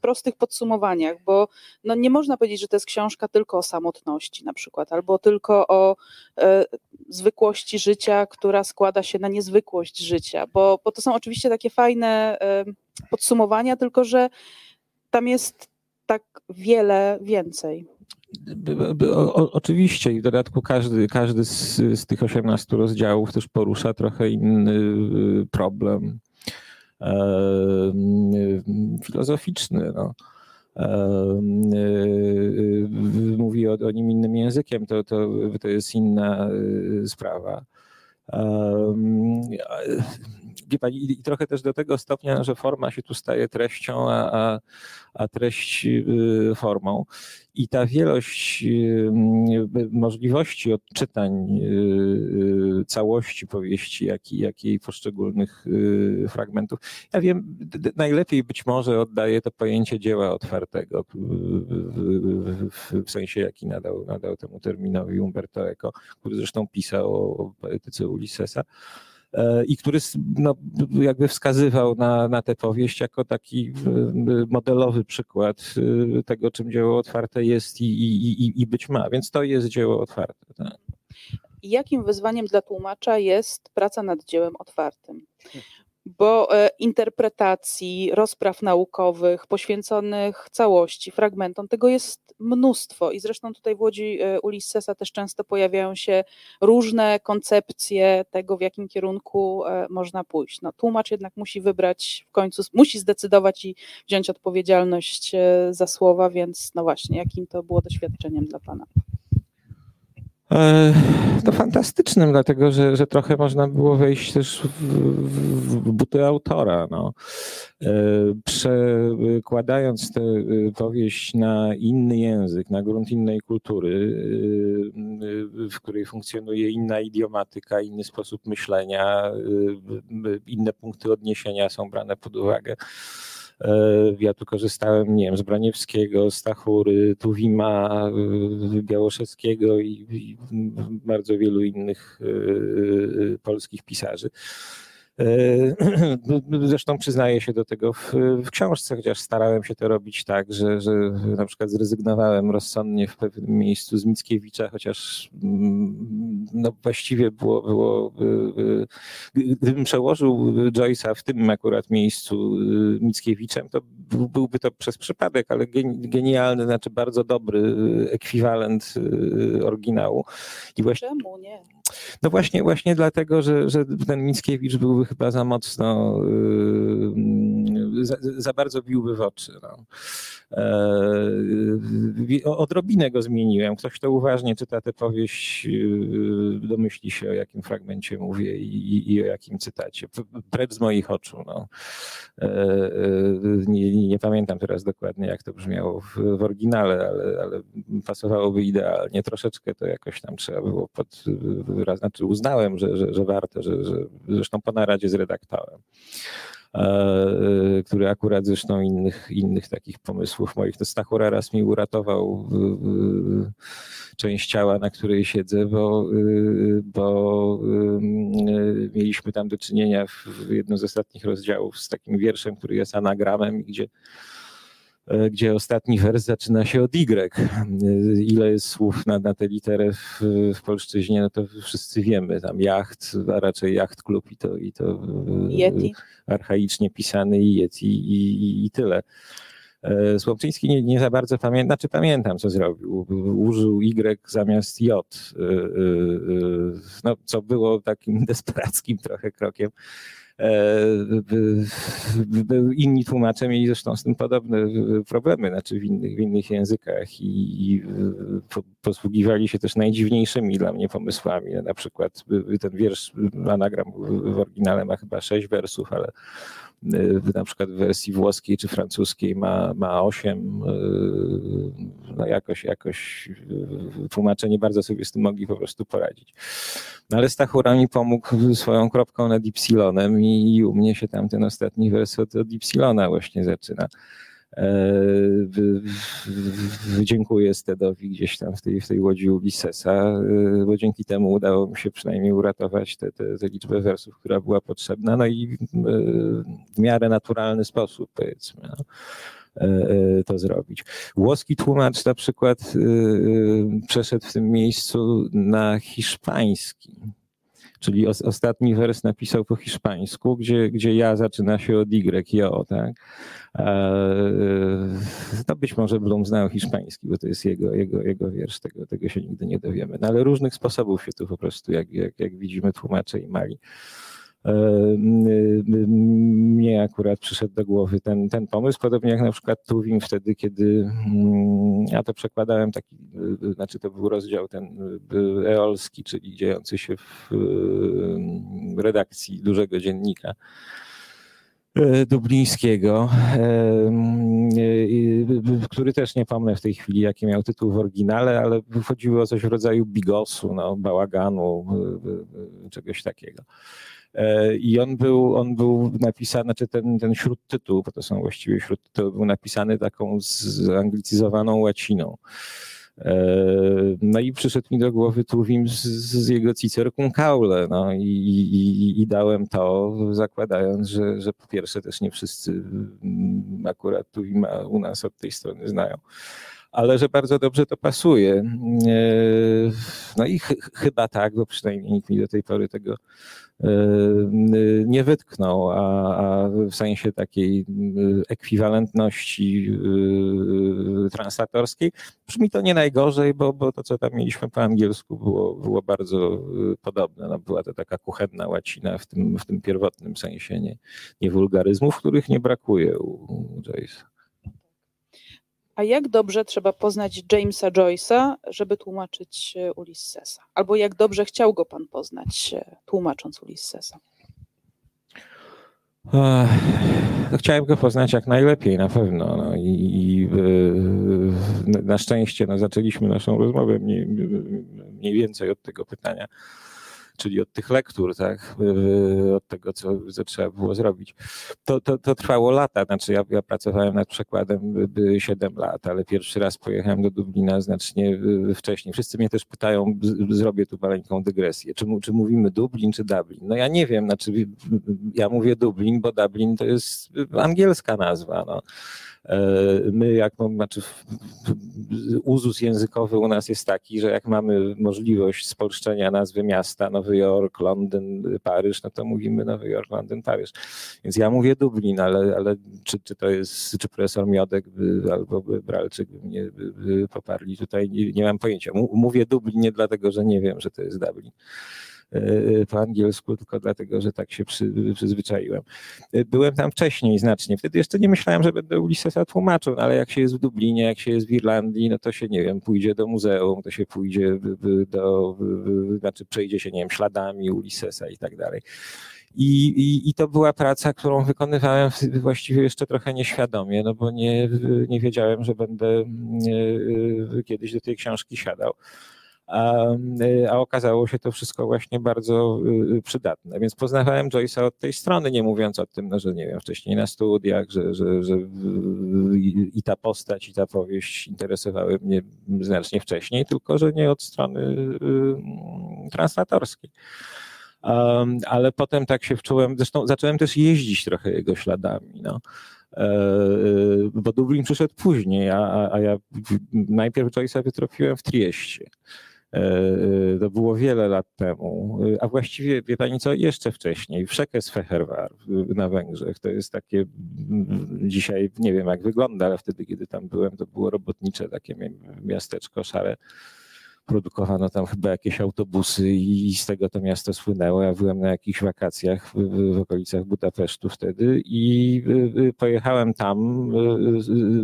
prostych podsumowaniach, bo no, nie można powiedzieć, że to jest książka tylko o samotności na przykład, albo tylko o e, zwykłości życia, która składa się na niezwykłość życia, bo, bo to są oczywiście takie fajne e, podsumowania, tylko że tam jest tak wiele więcej. O, oczywiście i w dodatku każdy, każdy z, z tych 18 rozdziałów też porusza trochę inny y, problem filozoficzny. No. E, e, mówi o, o, nim innym językiem, to, to, to jest inna y, sprawa. Wie pani, i trochę też do tego stopnia, że forma się tu staje treścią, a, a, a treść y, formą. I ta wielość y, możliwości odczytań y, całości powieści, jak i, jak i poszczególnych fragmentów. Ja wiem, najlepiej być może oddaje to pojęcie dzieła otwartego, w, w sensie jaki nadał, nadał temu terminowi Umberto Eco, który zresztą pisał o poetyce Ulyssesa. E, i który no, jakby wskazywał na, na tę powieść jako taki modelowy przykład y, tego, czym dzieło otwarte jest i, i, i być ma. Więc to jest dzieło otwarte. Tak. Jakim wyzwaniem dla tłumacza jest praca nad dziełem otwartym? Bo e, interpretacji, rozpraw naukowych poświęconych całości, fragmentom, tego jest mnóstwo i zresztą tutaj w Łodzi e, Ulyssesa też często pojawiają się różne koncepcje tego, w jakim kierunku e, można pójść. No, tłumacz jednak musi wybrać w końcu, musi zdecydować i wziąć odpowiedzialność za słowa, więc no właśnie, jakim to było doświadczeniem dla Pana? E, to fantastycznym, dlatego że, że trochę można było wejść też w, w buty autora. No. E, przekładając tę e, powieść na inny język, na grunt innej kultury, w której funkcjonuje inna idiomatyka, inny sposób myślenia, inne punkty odniesienia są brane pod uwagę ja tu korzystałem, nie wiem, z Braniewskiego, Stachury, Tuwima, e, Białoszewskiego i, i bardzo wielu innych e, polskich pisarzy. E, zresztą przyznaję się do tego w, w, książce, chociaż starałem się to robić tak, że, że na przykład zrezygnowałem rozsądnie w pewnym miejscu z Mickiewicza, chociaż mm, no właściwie było, było gdybym przełożył Joyce'a w tym akurat miejscu Mickiewiczem, to byłby to przez przypadek, ale genialny, znaczy bardzo dobry ekwiwalent oryginału. I właśnie, Czemu nie? No właśnie, właśnie dlatego, że, że ten Mickiewicz byłby chyba za mocno, yy, za, za, bardzo biłby w oczy. No. E, odrobinę go zmieniłem. Ktoś, kto uważnie czyta tę powieść, yy, domyśli się, o jakim fragmencie mówię i, i o jakim cytacie. Precz z moich oczu. No. E, e, nie, nie, pamiętam teraz dokładnie, jak to brzmiało w, w oryginale, ale, ale pasowałoby idealnie. Troszeczkę to jakoś tam trzeba było pod znaczy uznałem, że, że, że warto, że, że zresztą po naradzie z redaktorem. E, który akurat zresztą innych, innych takich pomysłów moich, to Stachura raz mi uratował część ciała, na której siedzę, bo, bo mieliśmy tam do czynienia w jednym z ostatnich rozdziałów z takim wierszem, który jest anagramem, gdzie E, gdzie ostatni wers zaczyna się od Y. Ile jest słów na, na tę literę w, w polszczyźnie, no to wszyscy wiemy. Tam jacht, a raczej jacht klub i to, i to e, Yeti. archaicznie pisany i Yeti i, i, i tyle. E, Słomczyński nie, nie za bardzo pamiętam, znaczy pamiętam, co zrobił. Użył Y zamiast J, no, co było takim desperackim trochę krokiem E, inni tłumacze mieli zresztą z tym podobne problemy, znaczy w innych, w innych językach i, i posługiwali się też najdziwniejszymi dla mnie pomysłami. Na przykład ten wiersz, anagram w oryginale ma chyba sześć wersów, ale na przykład w wersji włoskiej czy francuskiej ma, ma 8. No jakoś, jakoś tłumaczenie bardzo sobie z tym mogli po prostu poradzić. No ale Stachura mi pomógł swoją kropką nad Ypsilonem i, i u mnie się tam ten ostatni wers od, od Ypsilona właśnie zaczyna. E, dziękuję Stedowi gdzieś tam w tej, w tej łodzi Ulyssesa, e, bo dzięki temu udało mi się przynajmniej uratować tę te, te, liczbę wersów, która była potrzebna, no i w miarę naturalny sposób powiedzmy. No to zrobić. Włoski tłumacz na przykład przeszedł w tym miejscu na hiszpański czyli os, ostatni wers napisał po hiszpańsku, gdzie, gdzie ja zaczyna się od Y, jo, tak? No być może Blum znał hiszpański, bo to jest jego, jego, jego wiersz, tego, tego się nigdy nie dowiemy. No ale różnych sposobów się tu po prostu, jak, jak, jak widzimy, tłumacze i mali. E, mnie akurat przyszedł do głowy ten, ten pomysł, podobnie jak na przykład Tuwim wtedy, kiedy mm, ja to przekładałem taki, e, znaczy to był rozdział ten e, eolski, czyli dziejący się w redakcji dużego dziennika dublińskiego, który też nie pomnę w tej chwili, jaki miał tytuł w oryginale, ale chodziło o coś w rodzaju bigosu, no, bałaganu, czegoś takiego. E, I on był, on był napisany, znaczy ten, ten śródtytuł, bo to są właściwie śródtytuły, był napisany taką zanglicyzowaną łaciną. E, no i przyszedł mi do głowy Tuwim z, z jego Cicerką Kaule, no i, i, i, dałem to, zakładając, że, że po pierwsze też nie wszyscy mm, akurat Tuwima u nas od tej strony znają ale że bardzo dobrze to pasuje. E, no i ch chyba tak, bo przynajmniej nikt mi do tej pory tego e, nie wytknął, a, a w sensie takiej ekwiwalentności translatorskiej brzmi to nie najgorzej, bo, bo to, co tam mieliśmy po angielsku, było, było bardzo podobne. No, była to taka kuchenna łacina w tym, w tym pierwotnym sensie, nie, nie wulgaryzmów, których nie brakuje u, u Joyce'a. A jak dobrze trzeba poznać Jamesa Joyce'a, żeby tłumaczyć e, Ulyssesa? Albo jak dobrze chciał go pan poznać, e, tłumacząc Ulyssesa? Chciałem go poznać jak najlepiej, na pewno. No i, i e, na szczęście no, zaczęliśmy naszą rozmowę mniej, mniej więcej od tego pytania czyli od tych lektur, tak, od tego, co, co trzeba było zrobić. To, to, to trwało lata, znaczy ja, ja pracowałem nad przekładem 7 lat, ale pierwszy raz pojechałem do Dublina znacznie wcześniej. Wszyscy mnie też pytają, zrobię tu maleńką dygresję, czy, czy mówimy Dublin, czy Dublin? No ja nie wiem, znaczy ja mówię Dublin, bo Dublin to jest angielska nazwa, no. E, my, jak no, znaczy, uzus językowy u nas jest taki, że jak mamy możliwość spolszczenia nazwy miasta, Nowy Jork, Londyn, Paryż, no to mówimy Nowy Jork, Londyn, Paryż. Więc ja mówię Dublin, ale, ale czy, czy to jest, czy profesor Miodek by, albo Bralczyk by mnie by, by poparli, tutaj nie, nie mam pojęcia. Mówię Dublin nie dlatego, że nie wiem, że to jest Dublin. E, po angielsku, tylko dlatego, że tak się przy, przyzwyczaiłem. E, byłem tam wcześniej znacznie. Wtedy jeszcze nie myślałem, że będę Ulyssesa tłumaczył, no ale jak się jest w Dublinie, jak się jest w Irlandii, no to się, nie wiem, pójdzie do muzeum, to się pójdzie do, znaczy przejdzie się, nie wiem, śladami Ulyssesa i tak dalej. I, i, I to była praca, którą wykonywałem właściwie jeszcze trochę nieświadomie, no bo nie, nie wiedziałem, że będę kiedyś do tej książki siadał a, a okazało się to wszystko właśnie bardzo y, przydatne. Więc poznawałem Joyce'a od tej strony, nie mówiąc o tym, no, że nie wiem, wcześniej na studiach, że, że, że i ta postać, i ta powieść interesowały mnie znacznie wcześniej, tylko że nie od strony y, translatorskiej. Um, ale potem tak się wczułem, zresztą zacząłem też jeździć trochę jego śladami. No. E, e, bo Dublin przyszedł później, a, a ja najpierw Joyce'a wytropiłem w Trieście. E, to było wiele lat temu, a właściwie, wie pani co, jeszcze wcześniej, w Szekes-Fehervar na Węgrzech. To jest takie, dzisiaj nie wiem jak wygląda, ale wtedy, kiedy tam byłem, to było robotnicze takie miasteczko szare produkowano tam chyba jakieś autobusy i z tego to miasto słynęło. Ja byłem na jakichś wakacjach w, w okolicach Budapesztu wtedy i pojechałem tam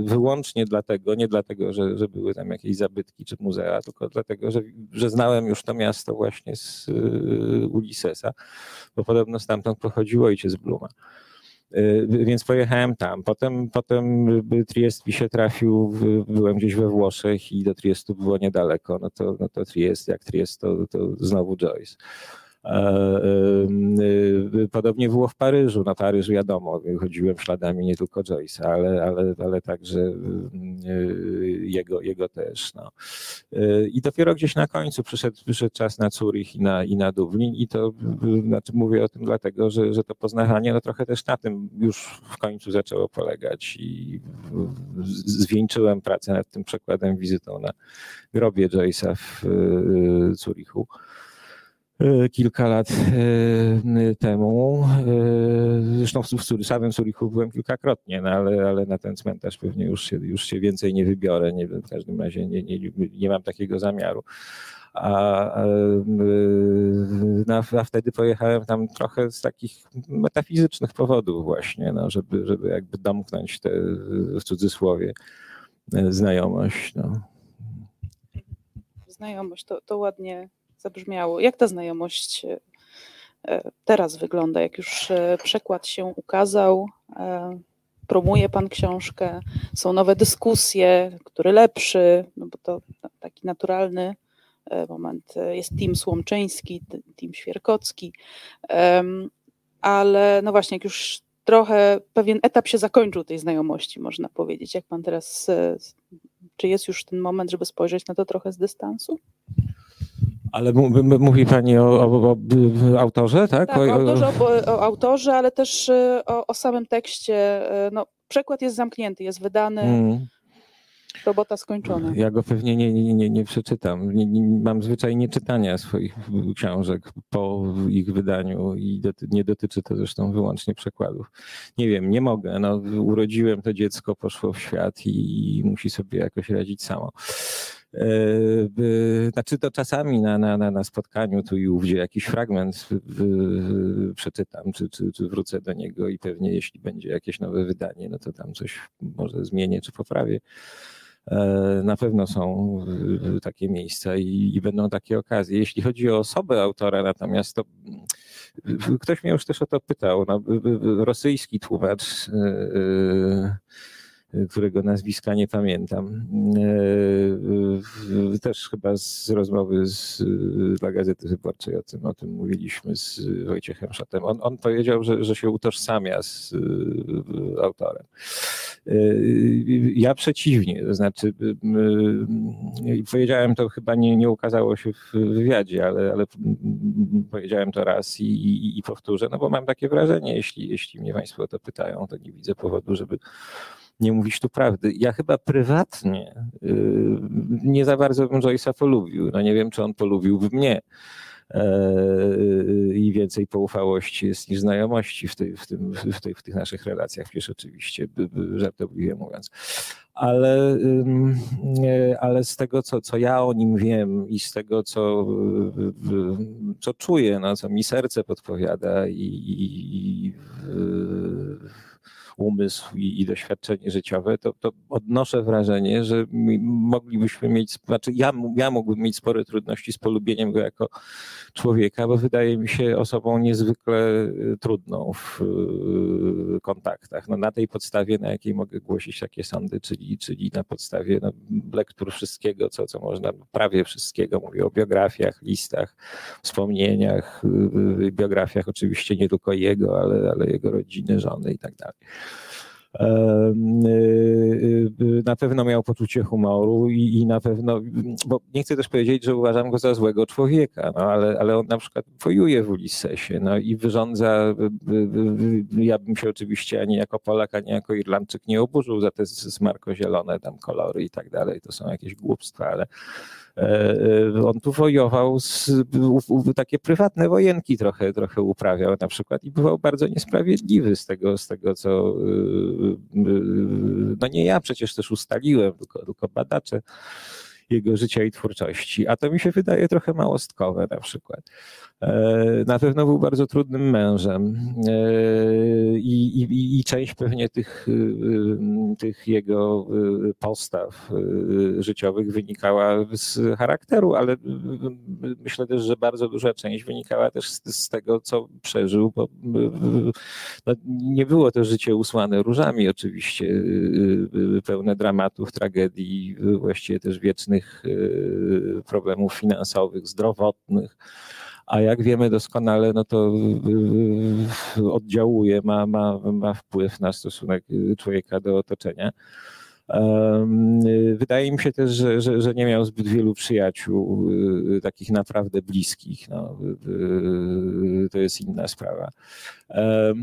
wyłącznie dlatego, nie dlatego, że, że były tam jakieś zabytki czy muzea, tylko dlatego, że, że znałem już to miasto właśnie z Ulyssesa, bo podobno stamtąd pochodził ojciec Bluma. Y, więc pojechałem tam. Potem, potem Triest mi się trafił, byłem gdzieś we Włoszech i do Triestu było niedaleko. No to, no to Triest, jak Triest, to, to znowu Joyce. Y, podobnie było w Paryżu. Na Paryż wiadomo, chodziłem śladami nie tylko Joyce'a, ale, ale, ale także y, jego, jego też. No. Y, I dopiero gdzieś na końcu przyszedł, przyszedł czas na Zurich i na, i na Dublin i to znaczy mówię o tym dlatego, że, że to poznawanie no trochę też na tym już w końcu zaczęło polegać i zwieńczyłem pracę nad tym przekładem wizytą na grobie Joyce'a w Zurichu. E, kilka lat e, temu. E, zresztą w samym Zurichu byłem kilkakrotnie, no ale, ale na ten cmentarz pewnie już się, już się więcej nie wybiorę. Nie, w każdym razie nie, nie, nie mam takiego zamiaru. A, a, a, wtedy pojechałem tam trochę z takich metafizycznych powodów właśnie, no, żeby, żeby jakby domknąć tę w cudzysłowie znajomość. No. Znajomość, to, to ładnie zabrzmiało. Jak ta znajomość e, e, teraz wygląda, jak już e, przekład się ukazał? Promuje Pan książkę, są nowe dyskusje, który lepszy, no bo to taki naturalny moment. Jest team Słomczyński, team Świerkocki, ale no właśnie, jak już trochę pewien etap się zakończył tej znajomości, można powiedzieć. Jak Pan teraz, czy jest już ten moment, żeby spojrzeć na to trochę z dystansu? Ale mówi Pani o, o, o autorze, tak? Tak, o, autorze, o, autorze, ale też y, o, samym tekście. Y, no, przekład jest zamknięty, jest wydany. Mm. Robota skończona. Ja go pewnie nie, nie, nie, nie przeczytam. Nie, nie, mam zwyczaj nieczytania swoich książek po ich wydaniu i doty, nie dotyczy to zresztą wyłącznie przekładów. Nie wiem, nie mogę. No, urodziłem to dziecko, poszło w świat i, i musi sobie jakoś radzić samo. Znaczy to czasami na, na, na spotkaniu tu i ówdzie jakiś fragment przeczytam, czy, czy, czy wrócę do niego i pewnie jeśli będzie jakieś nowe wydanie, no to tam coś może zmienię czy poprawię. E, na pewno są takie miejsca i, i, będą takie okazje. Jeśli chodzi o osobę autora, natomiast to ktoś mnie już też o to pytał. No, rosyjski tłumacz e, którego nazwiska nie pamiętam. E, też chyba z rozmowy z, dla Gazety Wyborczej o tym, o tym mówiliśmy z Wojciechem Szatem. On, on powiedział, że, że się utożsamia z autorem. Ja przeciwnie, to znaczy powiedziałem to chyba nie, nie ukazało się w wywiadzie, ale, ale powiedziałem to raz i, i, i powtórzę, no bo mam takie wrażenie, jeśli, jeśli mnie Państwo o to pytają, to nie widzę powodu, żeby nie mówić tu prawdy. Ja chyba prywatnie y, nie za bardzo bym Joyce'a polubił. No nie wiem, czy on polubiłby mnie. E, I więcej poufałości jest niż znajomości w, tej, w, tym, w, tej, w tych naszych relacjach, przecież oczywiście, żartobliwie mówiąc. Ale, ale z tego, co, co ja o nim wiem i z tego, co, co czuję, no, co mi serce podpowiada i, i, i umysł i, i doświadczenie życiowe, to, to, odnoszę wrażenie, że moglibyśmy mieć, znaczy ja, ja mógłbym mieć spore trudności z polubieniem go jako człowieka, bo wydaje mi się osobą niezwykle y, trudną w y, kontaktach. No, na tej podstawie, na jakiej mogę głosić takie sądy, czyli, czyli na podstawie no, lektur wszystkiego, co, co można, prawie wszystkiego, mówię o biografiach, listach, wspomnieniach, y, biografiach oczywiście nie tylko jego, ale, ale jego rodziny, żony i tak dalej. Y, y, na pewno miał poczucie humoru i, i, na pewno, bo nie chcę też powiedzieć, że uważam go za złego człowieka, no ale, ale on na przykład wojuje w Ulissesie no i wyrządza, y, ja bym się oczywiście ani jako Polak, ani jako Irlandczyk nie oburzył za te smarko-zielone tam kolory i tak dalej, to są jakieś głupstwa, ale on tu wojował, z, takie prywatne wojenki trochę, trochę uprawiał na przykład i bywał bardzo niesprawiedliwy z tego, z tego co, e, no nie ja przecież też ustaliłem, tylko, tylko badacze jego życia i twórczości, a to mi się wydaje trochę małostkowe na przykład. E, na pewno był bardzo trudnym mężem e, i, i, i część pewnie tych, e, tych jego postaw życiowych wynikała z charakteru, ale myślę też, że bardzo duża część wynikała też z, z tego, co przeżył, bo no, nie było to życie usłane różami oczywiście, pełne dramatów, tragedii, właściwie też wiecznych problemów finansowych, zdrowotnych a jak wiemy doskonale, no to y, y, oddziałuje, ma, ma, ma wpływ na stosunek człowieka do otoczenia. Wydaje mi się też, że, że, że, nie miał zbyt wielu przyjaciół, y, takich naprawdę bliskich. No, to jest inna sprawa.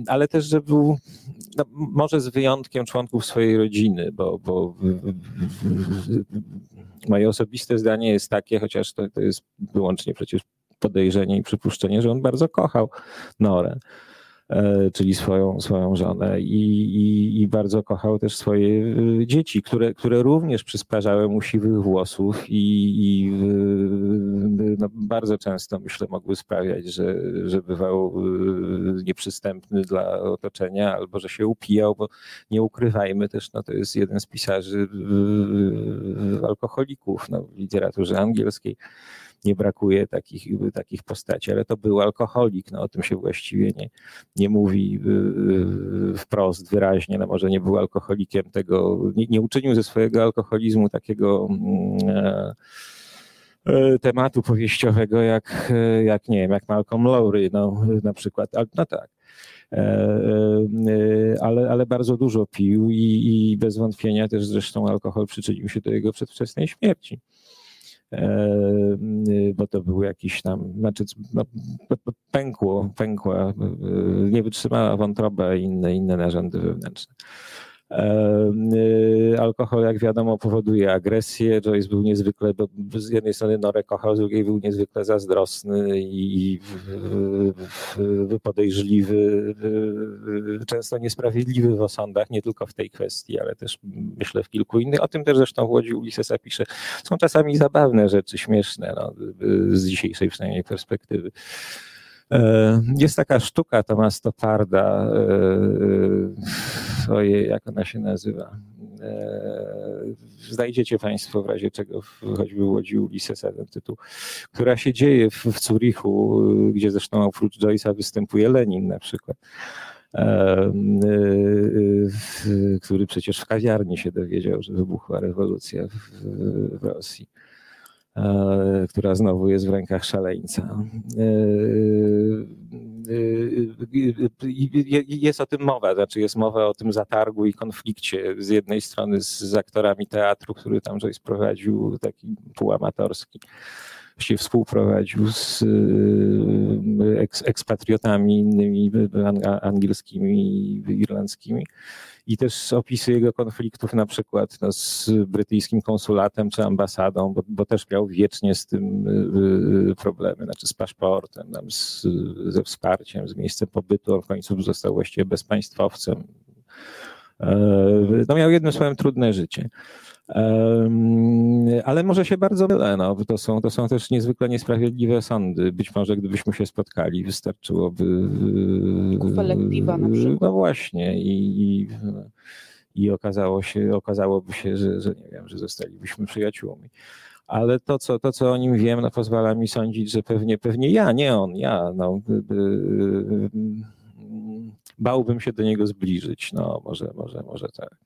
Ale też, że był, no, może z wyjątkiem członków swojej rodziny, bo, bo moje osobiste zdanie jest takie, chociaż to, to jest wyłącznie przecież podejrzenie i przypuszczenie, że on bardzo kochał Norę, czyli swoją, swoją żonę i, i, i bardzo kochał też swoje e, dzieci, które, które również przysparzały mu siwych włosów i, i e, no, bardzo często, myślę, mogły sprawiać, że, że bywał nieprzystępny dla otoczenia albo że się upijał, bo nie ukrywajmy też, no, to jest jeden z pisarzy alkoholików no, w literaturze angielskiej nie brakuje takich, takich postaci, ale to był alkoholik, no o tym się właściwie nie, nie mówi y, y, wprost, wyraźnie, no może nie był alkoholikiem tego, nie, nie uczynił ze swojego alkoholizmu takiego mm, e, e, tematu powieściowego jak, jak nie wiem, jak Malcolm Lowry, no na przykład, no tak. E, ale, ale bardzo dużo pił i, i bez wątpienia też zresztą alkohol przyczynił się do jego przedwczesnej śmierci. E, bo to był jakiś tam, znaczy no, pękło, pękła, e, nie wytrzymała wątroba i inne, inne narządy wewnętrzne. Alkohol, jak wiadomo, powoduje agresję. Joyce był niezwykle, z jednej strony Norę kochał, z drugiej był niezwykle zazdrosny i podejrzliwy, często niesprawiedliwy w osądach, nie tylko w tej kwestii, ale też myślę w kilku innych. O tym też zresztą w Łodzi Ulisesa pisze. Są czasami zabawne rzeczy, śmieszne, no, z dzisiejszej przynajmniej perspektywy. E, jest taka sztuka Tomas Toparda, e, e, ojej, jak ona się nazywa? Znajdziecie Państwo w razie czego choćby Łodzi Ulisesa ten tytuł, która się dzieje w, w Zurichu, gdzie zresztą oprócz Joyce'a występuje Lenin na przykład który przecież w kawiarni się dowiedział, że wybuchła rewolucja w Rosji. E, która znowu jest w rękach szaleńca. E, e, jest o tym mowa, znaczy jest mowa o tym zatargu i konflikcie z jednej strony z aktorami teatru, który tam Joyce prowadził, taki półamatorski, właściwie współprowadził z ekspatriotami innymi angielskimi irlandzkimi i też opisy jego konfliktów na przykład no, z brytyjskim konsulatem czy ambasadą, bo, bo też miał wiecznie z tym y, y, problemy, znaczy z paszportem, tam z, ze wsparciem, z miejscem pobytu, on w końcu został właściwie bezpaństwowcem. E, no miał jednym słowem trudne życie. Ale może się bardzo mylę. No. To, są, to są też niezwykle niesprawiedliwe sądy. Być może gdybyśmy się spotkali, wystarczyłoby. Kufelek piwa na przykład. No właśnie. I, i, i okazało się, okazałoby się, że, że nie wiem, że zostalibyśmy przyjaciółmi. Ale to co, to, co o nim wiem, no, pozwala mi sądzić, że pewnie, pewnie ja, nie on, ja. No, bałbym się do niego zbliżyć. No, może, może, może tak.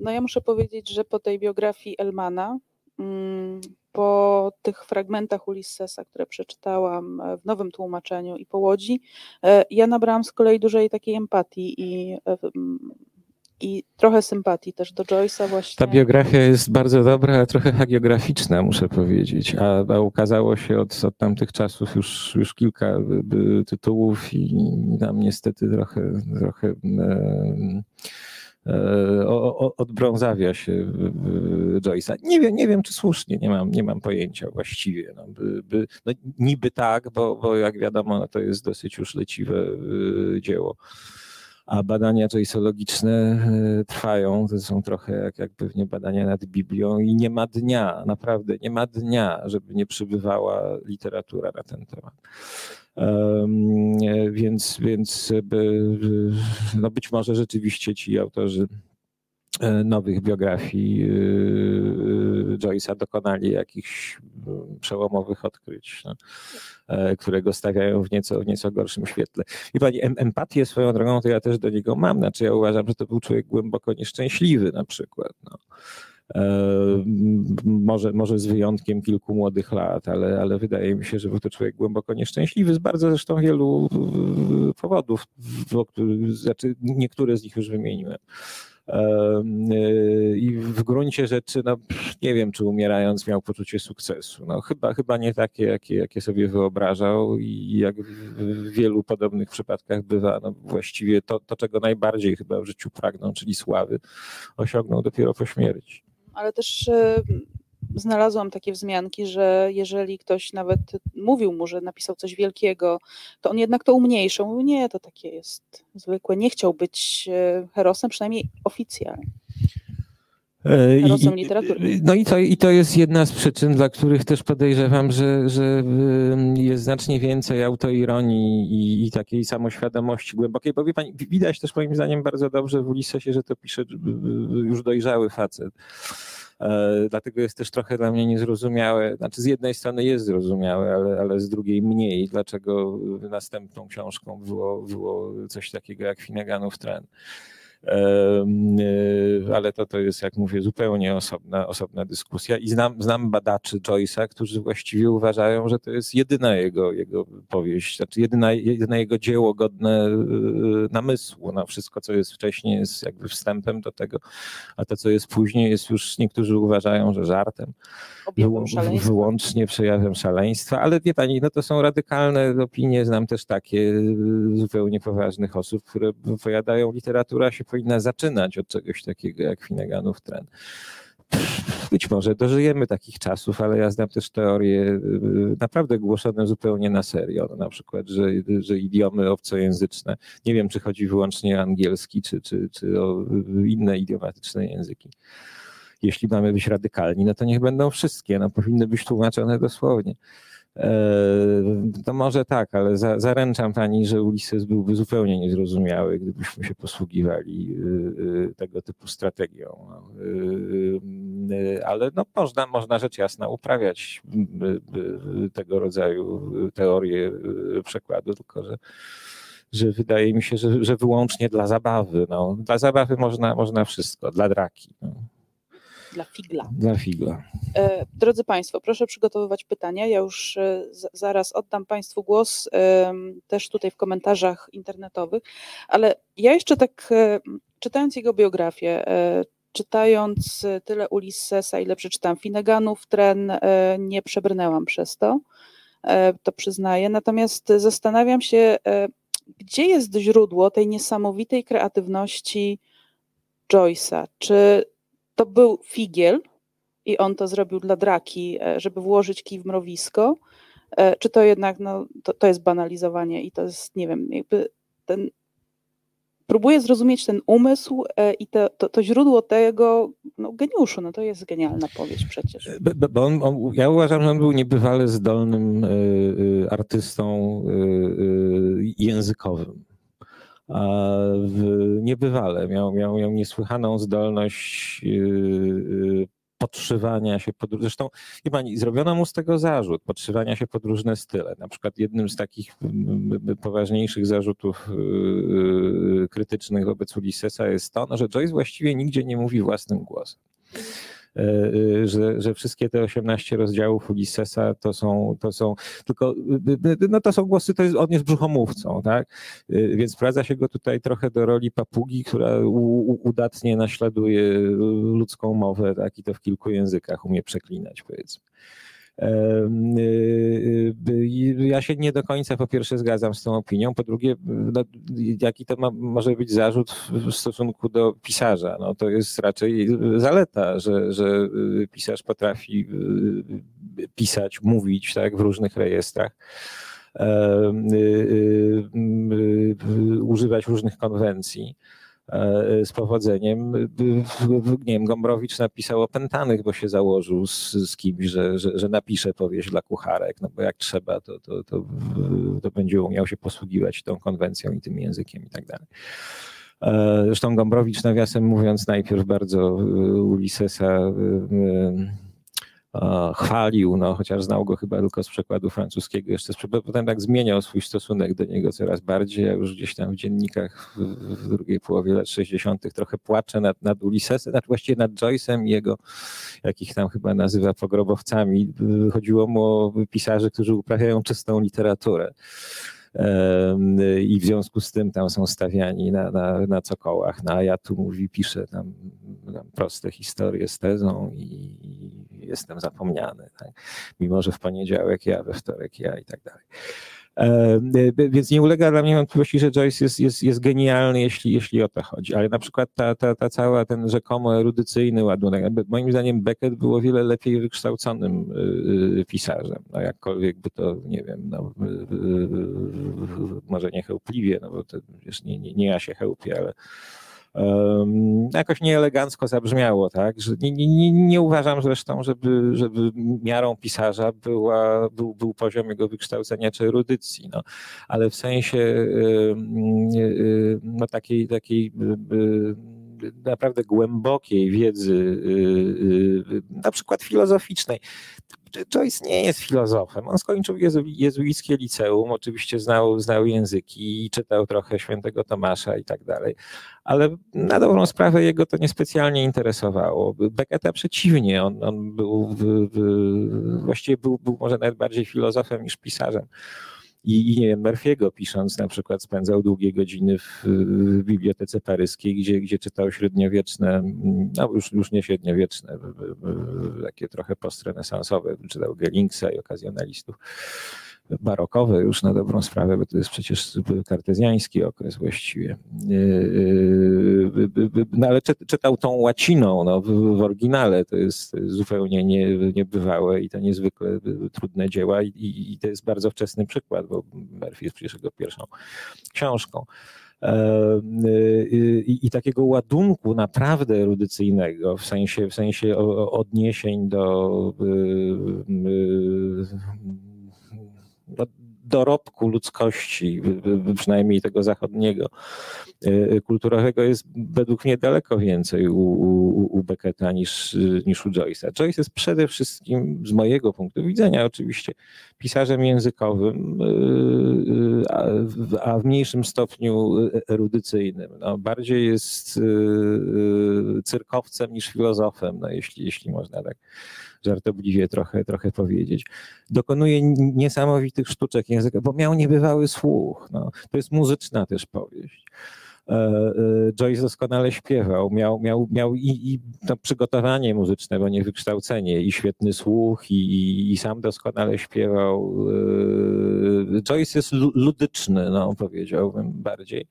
No ja muszę powiedzieć, że po tej biografii Elmana, mm, po tych fragmentach Ulyssesa, które przeczytałam e, w nowym tłumaczeniu i po Łodzi, e, ja nabrałam z kolei dużej takiej empatii i e, i trochę sympatii też do Joyce'a właśnie. Ta biografia jest bardzo dobra, ale trochę hagiograficzna, muszę powiedzieć, a, a ukazało się od, od tamtych czasów już, już kilka tytułów i nam niestety trochę, trochę E, odbrązawia się Joyce'a. Nie wiem, nie wiem, czy słusznie, nie mam, nie mam pojęcia właściwie. No, by, by, no, niby tak, bo, bo jak wiadomo, no, to jest dosyć już leciwe e, dzieło. A badania joyceologiczne e, trwają, to są trochę jak, jak pewnie badania nad Biblią i nie ma dnia, naprawdę nie ma dnia, żeby nie przybywała literatura na ten temat. Więc, więc no być może rzeczywiście ci autorzy e, nowych biografii e, e, Joyce'a dokonali jakichś przełomowych odkryć, no, które go stawiają w nieco, w nieco gorszym świetle. I pani, empatię swoją drogą to ja też do niego mam, znaczy ja uważam, że to był człowiek głęboko nieszczęśliwy na przykład. No. E, może, może z wyjątkiem kilku młodych lat, ale, ale wydaje mi się, że był to człowiek głęboko nieszczęśliwy z bardzo zresztą wielu e, powodów, znaczy niektóre z nich już wymieniłem. E, I w gruncie rzeczy, no, nie wiem, czy umierając miał poczucie sukcesu. No, chyba, chyba nie takie, jakie, jakie sobie wyobrażał, i jak w wielu podobnych przypadkach bywa, no, właściwie to, to, czego najbardziej chyba w życiu pragnął, czyli sławy, osiągnął dopiero po śmierci ale też znalazłam takie wzmianki, że jeżeli ktoś nawet mówił mu, że napisał coś wielkiego, to on jednak to umniejszał. Mówił, nie, to takie jest zwykłe. Nie chciał być e, herosem, przynajmniej oficjalnie. E, literatury. No i to, i to jest jedna z przyczyn, dla których też podejrzewam, że, że jest znacznie więcej autoironii i, i takiej samoświadomości głębokiej. Bo pani, widać też moim zdaniem bardzo dobrze w Ulisesie, że to pisze już dojrzały facet. E, dlatego jest też trochę dla mnie niezrozumiałe. Znaczy, z jednej strony jest zrozumiałe, ale, ale z drugiej mniej. Dlaczego następną książką było, było coś takiego jak Finneganów Tren. E, ale to, to jest, jak mówię, zupełnie osobna, osobna dyskusja i znam, znam badaczy Joyce'a, którzy właściwie uważają, że to jest jedyna jego, jego powieść, znaczy jedyna, jedyne jego dzieło godne e, namysłu. No, wszystko, co jest wcześniej jest jakby wstępem do tego, a to, co jest później jest już, niektórzy uważają, że żartem. Wyłącznie przejawem szaleństwa, ale wie pani, no to są radykalne opinie, znam też takie zupełnie poważnych osób, które powiadają, literatura się powinna zaczynać od czegoś takiego jak Finneganów tren. Być może dożyjemy takich czasów, ale ja znam też teorie y, naprawdę głoszone zupełnie na serio. No, na przykład, że, że idiomy obcojęzyczne, nie wiem, czy chodzi wyłącznie o angielski, czy, czy, czy o inne idiomatyczne języki. Jeśli mamy być radykalni, no to niech będą wszystkie, no powinny być tłumaczone dosłownie. Eee, to może tak, ale za, zaręczam pani, że Ulises byłby zupełnie niezrozumiały, gdybyśmy się posługiwali y, y, tego typu strategią. Y, ale no, można, można rzecz jasna uprawiać tego rodzaju teorie przekładu, tylko że że wydaje mi się, że, że wyłącznie dla zabawy. No. Dla zabawy można, można wszystko, dla draki. No. Dla figla. Dla figla. E, drodzy Państwo, proszę przygotowywać pytania. Ja już e, zaraz oddam Państwu głos też tutaj w komentarzach internetowych, ale ja jeszcze tak e, czytając jego biografię, czytając tyle Ulyssesa, ile przeczytałam Finneganów, tren, nie przebrnęłam przez to, to przyznaję. Natomiast zastanawiam się, gdzie jest źródło tej niesamowitej kreatywności Joyce'a? Czy to był figiel i on to zrobił dla draki, e, żeby włożyć kij w mrowisko, e, czy to jednak no, to, to jest banalizowanie i to jest, nie wiem, jakby ten próbuję zrozumieć ten umysł e, i to, to, to, źródło tego no, geniuszu. No to jest genialna powieść przecież. Bo, bo on, on, ja uważam, że on był niebywale zdolnym y, y, artystą y, językowym niebywale. Miał, miał, miał niesłychaną zdolność y, y, podszywania się pod. Zresztą, pani, zrobiono mu z tego zarzut, podszywania się pod różne style. Na przykład jednym z takich poważniejszych zarzutów y, krytycznych wobec Ulyssesa jest to, no, że Joyce właściwie nigdzie nie mówi własnym głosem. E, e, że, że wszystkie te 18 rozdziałów Ulyssesa to są, to są tylko, e, no to są głosy, to jest, on jest brzuchomówcą, tak? Więc wprowadza się go tutaj trochę do roli papugi, która u, udatnie naśladuje ludzką mowę, tak? I to w kilku językach umie przeklinać, powiedzmy. Y, y, ja się nie do końca po pierwsze zgadzam z tą opinią, po drugie, no, jaki to ma, może być zarzut w stosunku do pisarza? No, to jest raczej zaleta, że, że y, pisarz potrafi pisać, mówić tak, w różnych rejestrach. używać różnych konwencji. E, z powodzeniem. Nie wiem, Gombrowicz napisał o pętanych, bo się założył z, z kimś, że, że, że, napisze powieść dla kucharek, no bo jak trzeba, to, to, to, to będzie umiał się posługiwać tą konwencją i tym językiem i tak dalej. E, zresztą Gombrowicz, nawiasem mówiąc, najpierw bardzo e, chwalił, no, chociaż znał go chyba tylko z przekładu francuskiego, jeszcze potem tak zmieniał swój stosunek do niego coraz bardziej, ja już gdzieś tam w dziennikach w, w drugiej połowie lat 60. trochę płaczę nad, nad Ulyssesem, znaczy właściwie nad Joyce'em i jego, jakich tam chyba nazywa pogrobowcami. Chodziło mu o pisarzy, którzy uprawiają czystą literaturę i w związku z tym tam są stawiani na, na, na cokołach. No, a ja tu mówi, piszę tam, tam proste historie z tezą i jestem zapomniany. Tak? Mimo, że w poniedziałek ja, we wtorek ja i tak dalej. E, więc nie ulega dla mnie wątpliwości, że Joyce jest, jest, jest genialny, jeśli, jeśli o to chodzi. Ale na przykład ta, ta, ta cała, ten rzekomo erudycyjny ładunek, moim zdaniem Beckett był o wiele lepiej wykształconym y, y, pisarzem. No jakkolwiek by to, nie wiem, no, może nie chełpliwie, no bo to wiesz, nie, nie, nie ja się chełpię, ale jakoś nieelegancko zabrzmiało, tak? Że nie, nie, nie uważam zresztą, żeby, żeby miarą pisarza była, był, był poziom jego wykształcenia czy erudycji, no. ale w sensie no, takiej, takiej naprawdę głębokiej wiedzy, na przykład filozoficznej. Joyce nie jest filozofem. On skończył jezu, jezuickie liceum, oczywiście znał, znał języki i czytał trochę świętego Tomasza i tak dalej, ale na dobrą sprawę jego to niespecjalnie interesowało. Becketa przeciwnie, on, on był, w, w, właściwie był, był może nawet bardziej filozofem niż pisarzem. I, i nie wiem, Murphy'ego pisząc na przykład spędzał długie godziny w, w, bibliotece paryskiej, gdzie, gdzie czytał średniowieczne, no już, już nie średniowieczne, takie trochę postrenesansowe, czytał Gellingsa i okazjonalistów barokowe już na dobrą sprawę, bo to jest przecież kartezjański okres właściwie. no ale czytał tą łaciną no, w, w oryginale, to jest zupełnie nie, niebywałe i to niezwykle trudne dzieła i, i, to jest bardzo wczesny przykład, bo Murphy jest przecież jego pierwszą książką. I, i, takiego ładunku naprawdę erudycyjnego, w sensie, w sensie odniesień do dorobku ludzkości, przynajmniej tego zachodniego, e, kulturowego, jest według mnie daleko więcej u, u, u Becketa niż, niż u Joyce'a. Joyce jest przede wszystkim, z mojego punktu widzenia, oczywiście pisarzem językowym, e, a, a w mniejszym stopniu erudycyjnym. No, bardziej jest e, cyrkowcem niż filozofem, no, jeśli, jeśli można tak żartobliwie trochę, trochę powiedzieć. Dokonuje niesamowitych sztuczek języka, bo miał niebywały słuch. No. To jest muzyczna też powieść. E, e, Joyce doskonale śpiewał, miał, miał, miał i, i to przygotowanie muzyczne, bo nie wykształcenie, i świetny słuch, i, i, i sam doskonale śpiewał. E, Joyce jest ludyczny, no, powiedziałbym bardziej.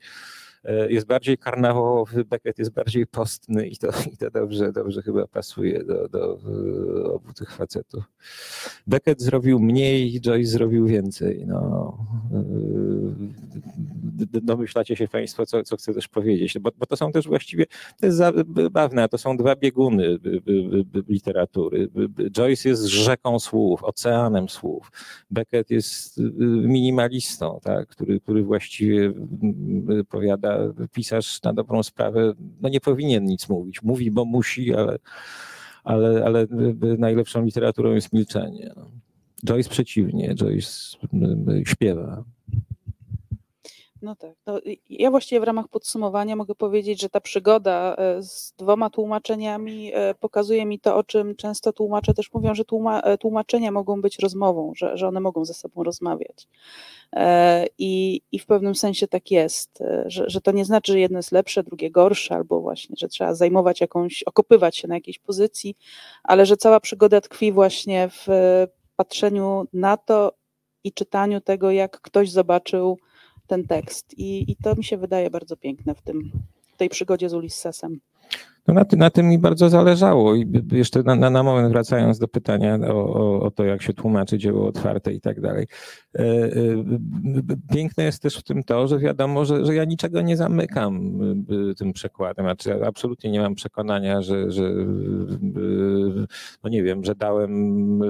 E, jest bardziej karnawałowy, Beckett jest bardziej postny i to, i to dobrze, dobrze chyba pasuje do, do obu tych facetów. Beckett zrobił mniej, Joyce zrobił więcej. No. E, domyślacie się Państwo, co, co chcę też powiedzieć, bo, bo to są też właściwie, to jest zabawne, to są dwa bieguny literatury. Joyce jest rzeką słów, oceanem słów. Beckett jest minimalistą, tak, który, który właściwie powiada pisarz na dobrą sprawę no nie powinien nic mówić. Mówi, bo musi, ale, ale, ale najlepszą literaturą jest milczenie. Joyce przeciwnie, Joyce śpiewa. No tak. No, ja właściwie w ramach podsumowania mogę powiedzieć, że ta przygoda e, z dwoma tłumaczeniami e, pokazuje mi to, o czym często tłumacze też mówią, że tłuma, e, tłumaczenia mogą być rozmową, że, że one mogą ze sobą rozmawiać. I, I w pewnym sensie tak jest, że, że to nie znaczy, że jedno jest lepsze, drugie gorsze, albo właśnie, że trzeba zajmować jakąś, okopywać się na jakiejś pozycji, ale że cała przygoda tkwi właśnie w patrzeniu na to i czytaniu tego, jak ktoś zobaczył ten tekst. I, i to mi się wydaje bardzo piękne w tym, tej przygodzie z Ulyssesem. No na, ty, na tym mi bardzo zależało i jeszcze na, na, na moment wracając do pytania o, o, o, to, jak się tłumaczy dzieło otwarte i tak dalej. E, e, piękne jest też w tym to, że wiadomo, że, że ja niczego nie zamykam e, tym przekładem. Znaczy, absolutnie nie mam przekonania, że, że no nie wiem, że dałem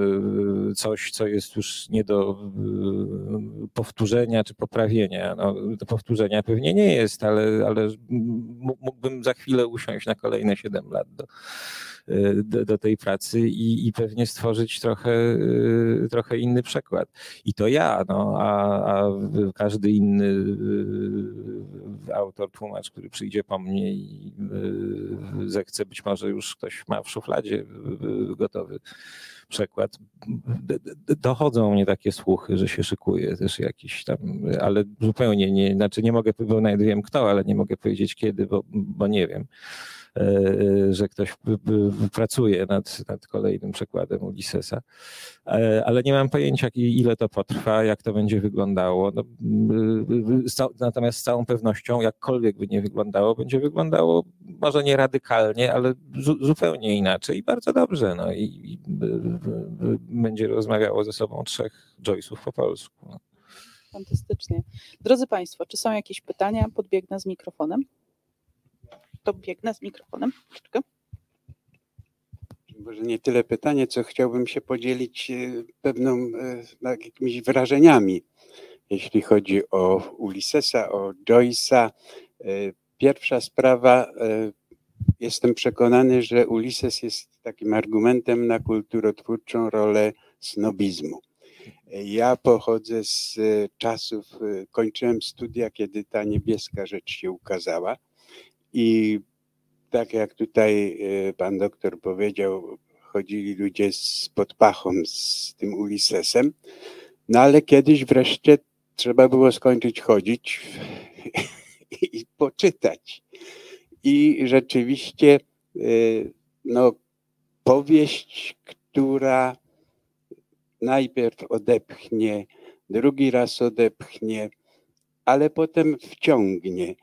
coś, co jest już nie do powtórzenia czy poprawienia. No, do powtórzenia pewnie nie jest, ale, ale mógłbym za chwilę usiąść na kolejny kolejne 7 lat do, do, do, tej pracy i, i pewnie stworzyć trochę, trochę inny przekład. I to ja, no, a, a każdy inny y, autor, tłumacz, który przyjdzie po mnie i y, zechce, być może już ktoś ma w szufladzie gotowy przekład. Dochodzą mnie takie słuchy, że się szykuje też jakiś tam, ale zupełnie nie, znaczy nie mogę, bo nawet wiem kto, ale nie mogę powiedzieć kiedy, bo, bo nie wiem. E, e, że ktoś pracuje nad, nad kolejnym przekładem Ulyssesa, e, ale nie mam pojęcia, ile to potrwa, jak to będzie wyglądało. No, natomiast z całą pewnością, jakkolwiek by nie wyglądało, będzie wyglądało może nie radykalnie, ale zupełnie inaczej i bardzo dobrze. No, i, i będzie rozmawiało ze sobą trzech Joyce'ów po polsku. No. Fantastycznie. Drodzy Państwo, czy są jakieś pytania? Podbiegnę z mikrofonem to biegnę z mikrofonem. Może nie tyle pytanie, co chciałbym się podzielić e, pewną e, jakimiś wrażeniami, jeśli chodzi o Ulyssesa, o Joyce'a. E, pierwsza sprawa, jestem przekonany, że Ulysses jest takim argumentem na kulturotwórczą rolę snobizmu. Ja pochodzę z czasów, kończyłem studia, kiedy ta niebieska rzecz się ukazała i tak jak tutaj e, pan doktor powiedział, chodzili ludzie z podpachą z tym Ulyssesem, no ale kiedyś wreszcie trzeba było skończyć chodzić i poczytać. I rzeczywiście e, no, powieść, która najpierw odepchnie, drugi raz odepchnie, ale potem wciągnie.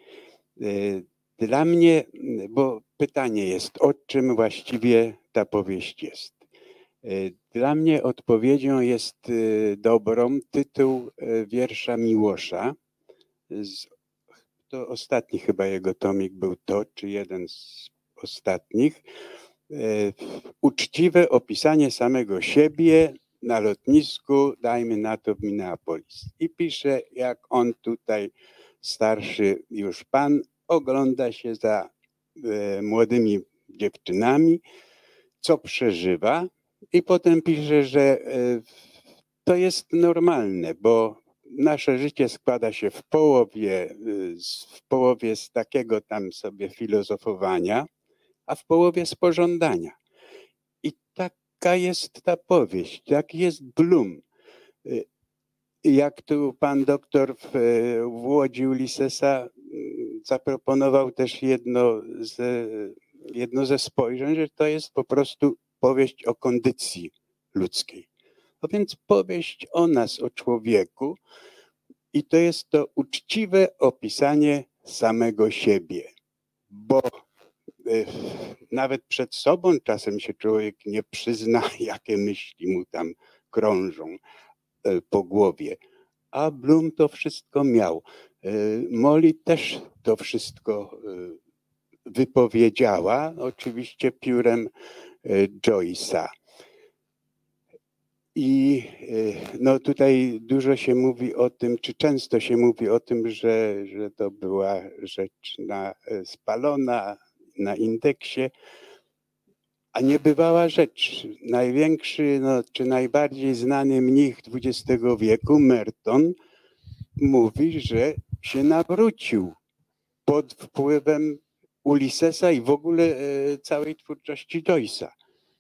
E, dla mnie bo pytanie jest, o czym właściwie ta powieść jest. Dla mnie odpowiedzią jest dobrą tytuł wiersza Miłosza. To ostatni chyba jego tomik był to, czy jeden z ostatnich. Uczciwe opisanie samego siebie na lotnisku, dajmy na to w Minneapolis. I pisze, jak on tutaj, starszy już pan, ogląda się za e, młodymi dziewczynami, co przeżywa, i potem pisze, że e, to jest normalne, bo nasze życie składa się w połowie, e, w połowie z takiego tam sobie filozofowania, a w połowie z pożądania. I taka jest ta powieść, tak jest Bloom. Jak tu pan doktor w, w Łodzi Ulyssesa zaproponował też jedno, z, jedno ze spojrzeń, że to jest po prostu powieść o kondycji ludzkiej. No więc powieść o nas, o człowieku, i to jest to uczciwe opisanie samego siebie, bo e, nawet przed sobą czasem się człowiek nie przyzna, jakie myśli mu tam krążą e, po głowie. A Bloom to wszystko miał. E, Molly też to wszystko wypowiedziała, oczywiście piórem Joyce'a. I no tutaj dużo się mówi o tym, czy często się mówi o tym, że, że to była rzecz na, spalona na indeksie, a niebywała rzecz. Największy, no, czy najbardziej znany mnich XX wieku, Merton, mówi, że się nawrócił pod wpływem Ulyssesa i w ogóle e, całej twórczości Joyce'a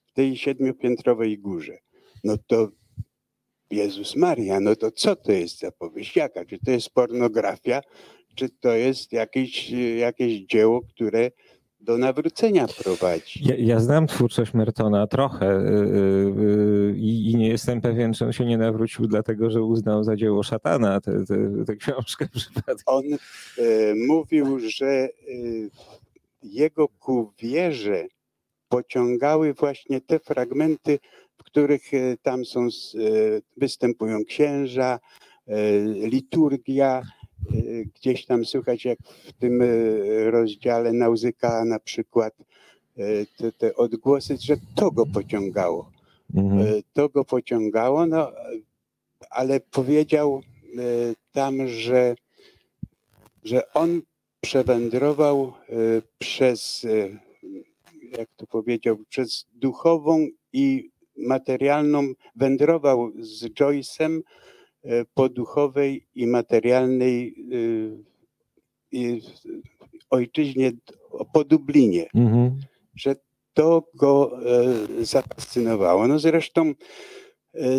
w tej siedmiopiętrowej górze. No to Jezus Maria, no to co to jest za powieść? Jaka? Czy to jest pornografia, czy to jest jakieś, jakieś dzieło, które do nawrócenia prowadzi. Ja, ja znam twórczość Mertona trochę yy, yy, i nie jestem pewien, czy on się nie nawrócił dlatego, że uznał za dzieło szatana tę książkę przypadkiem. On yy, mówił, że jego ku wierze pociągały właśnie te fragmenty, w których tam są, występują księża, liturgia, Y, gdzieś tam słychać, jak w tym y, rozdziale Nauzyka na przykład, y, te, te odgłosy, że to go pociągało. Mhm. To go pociągało, no, ale powiedział tam, że, że on przewędrował przez, jak to powiedział, przez duchową i materialną, wędrował z Joyce'em E, po duchowej i materialnej e, ojczyźnie, po Dublinie, mhm. że to go e, zafascynowało. No zresztą,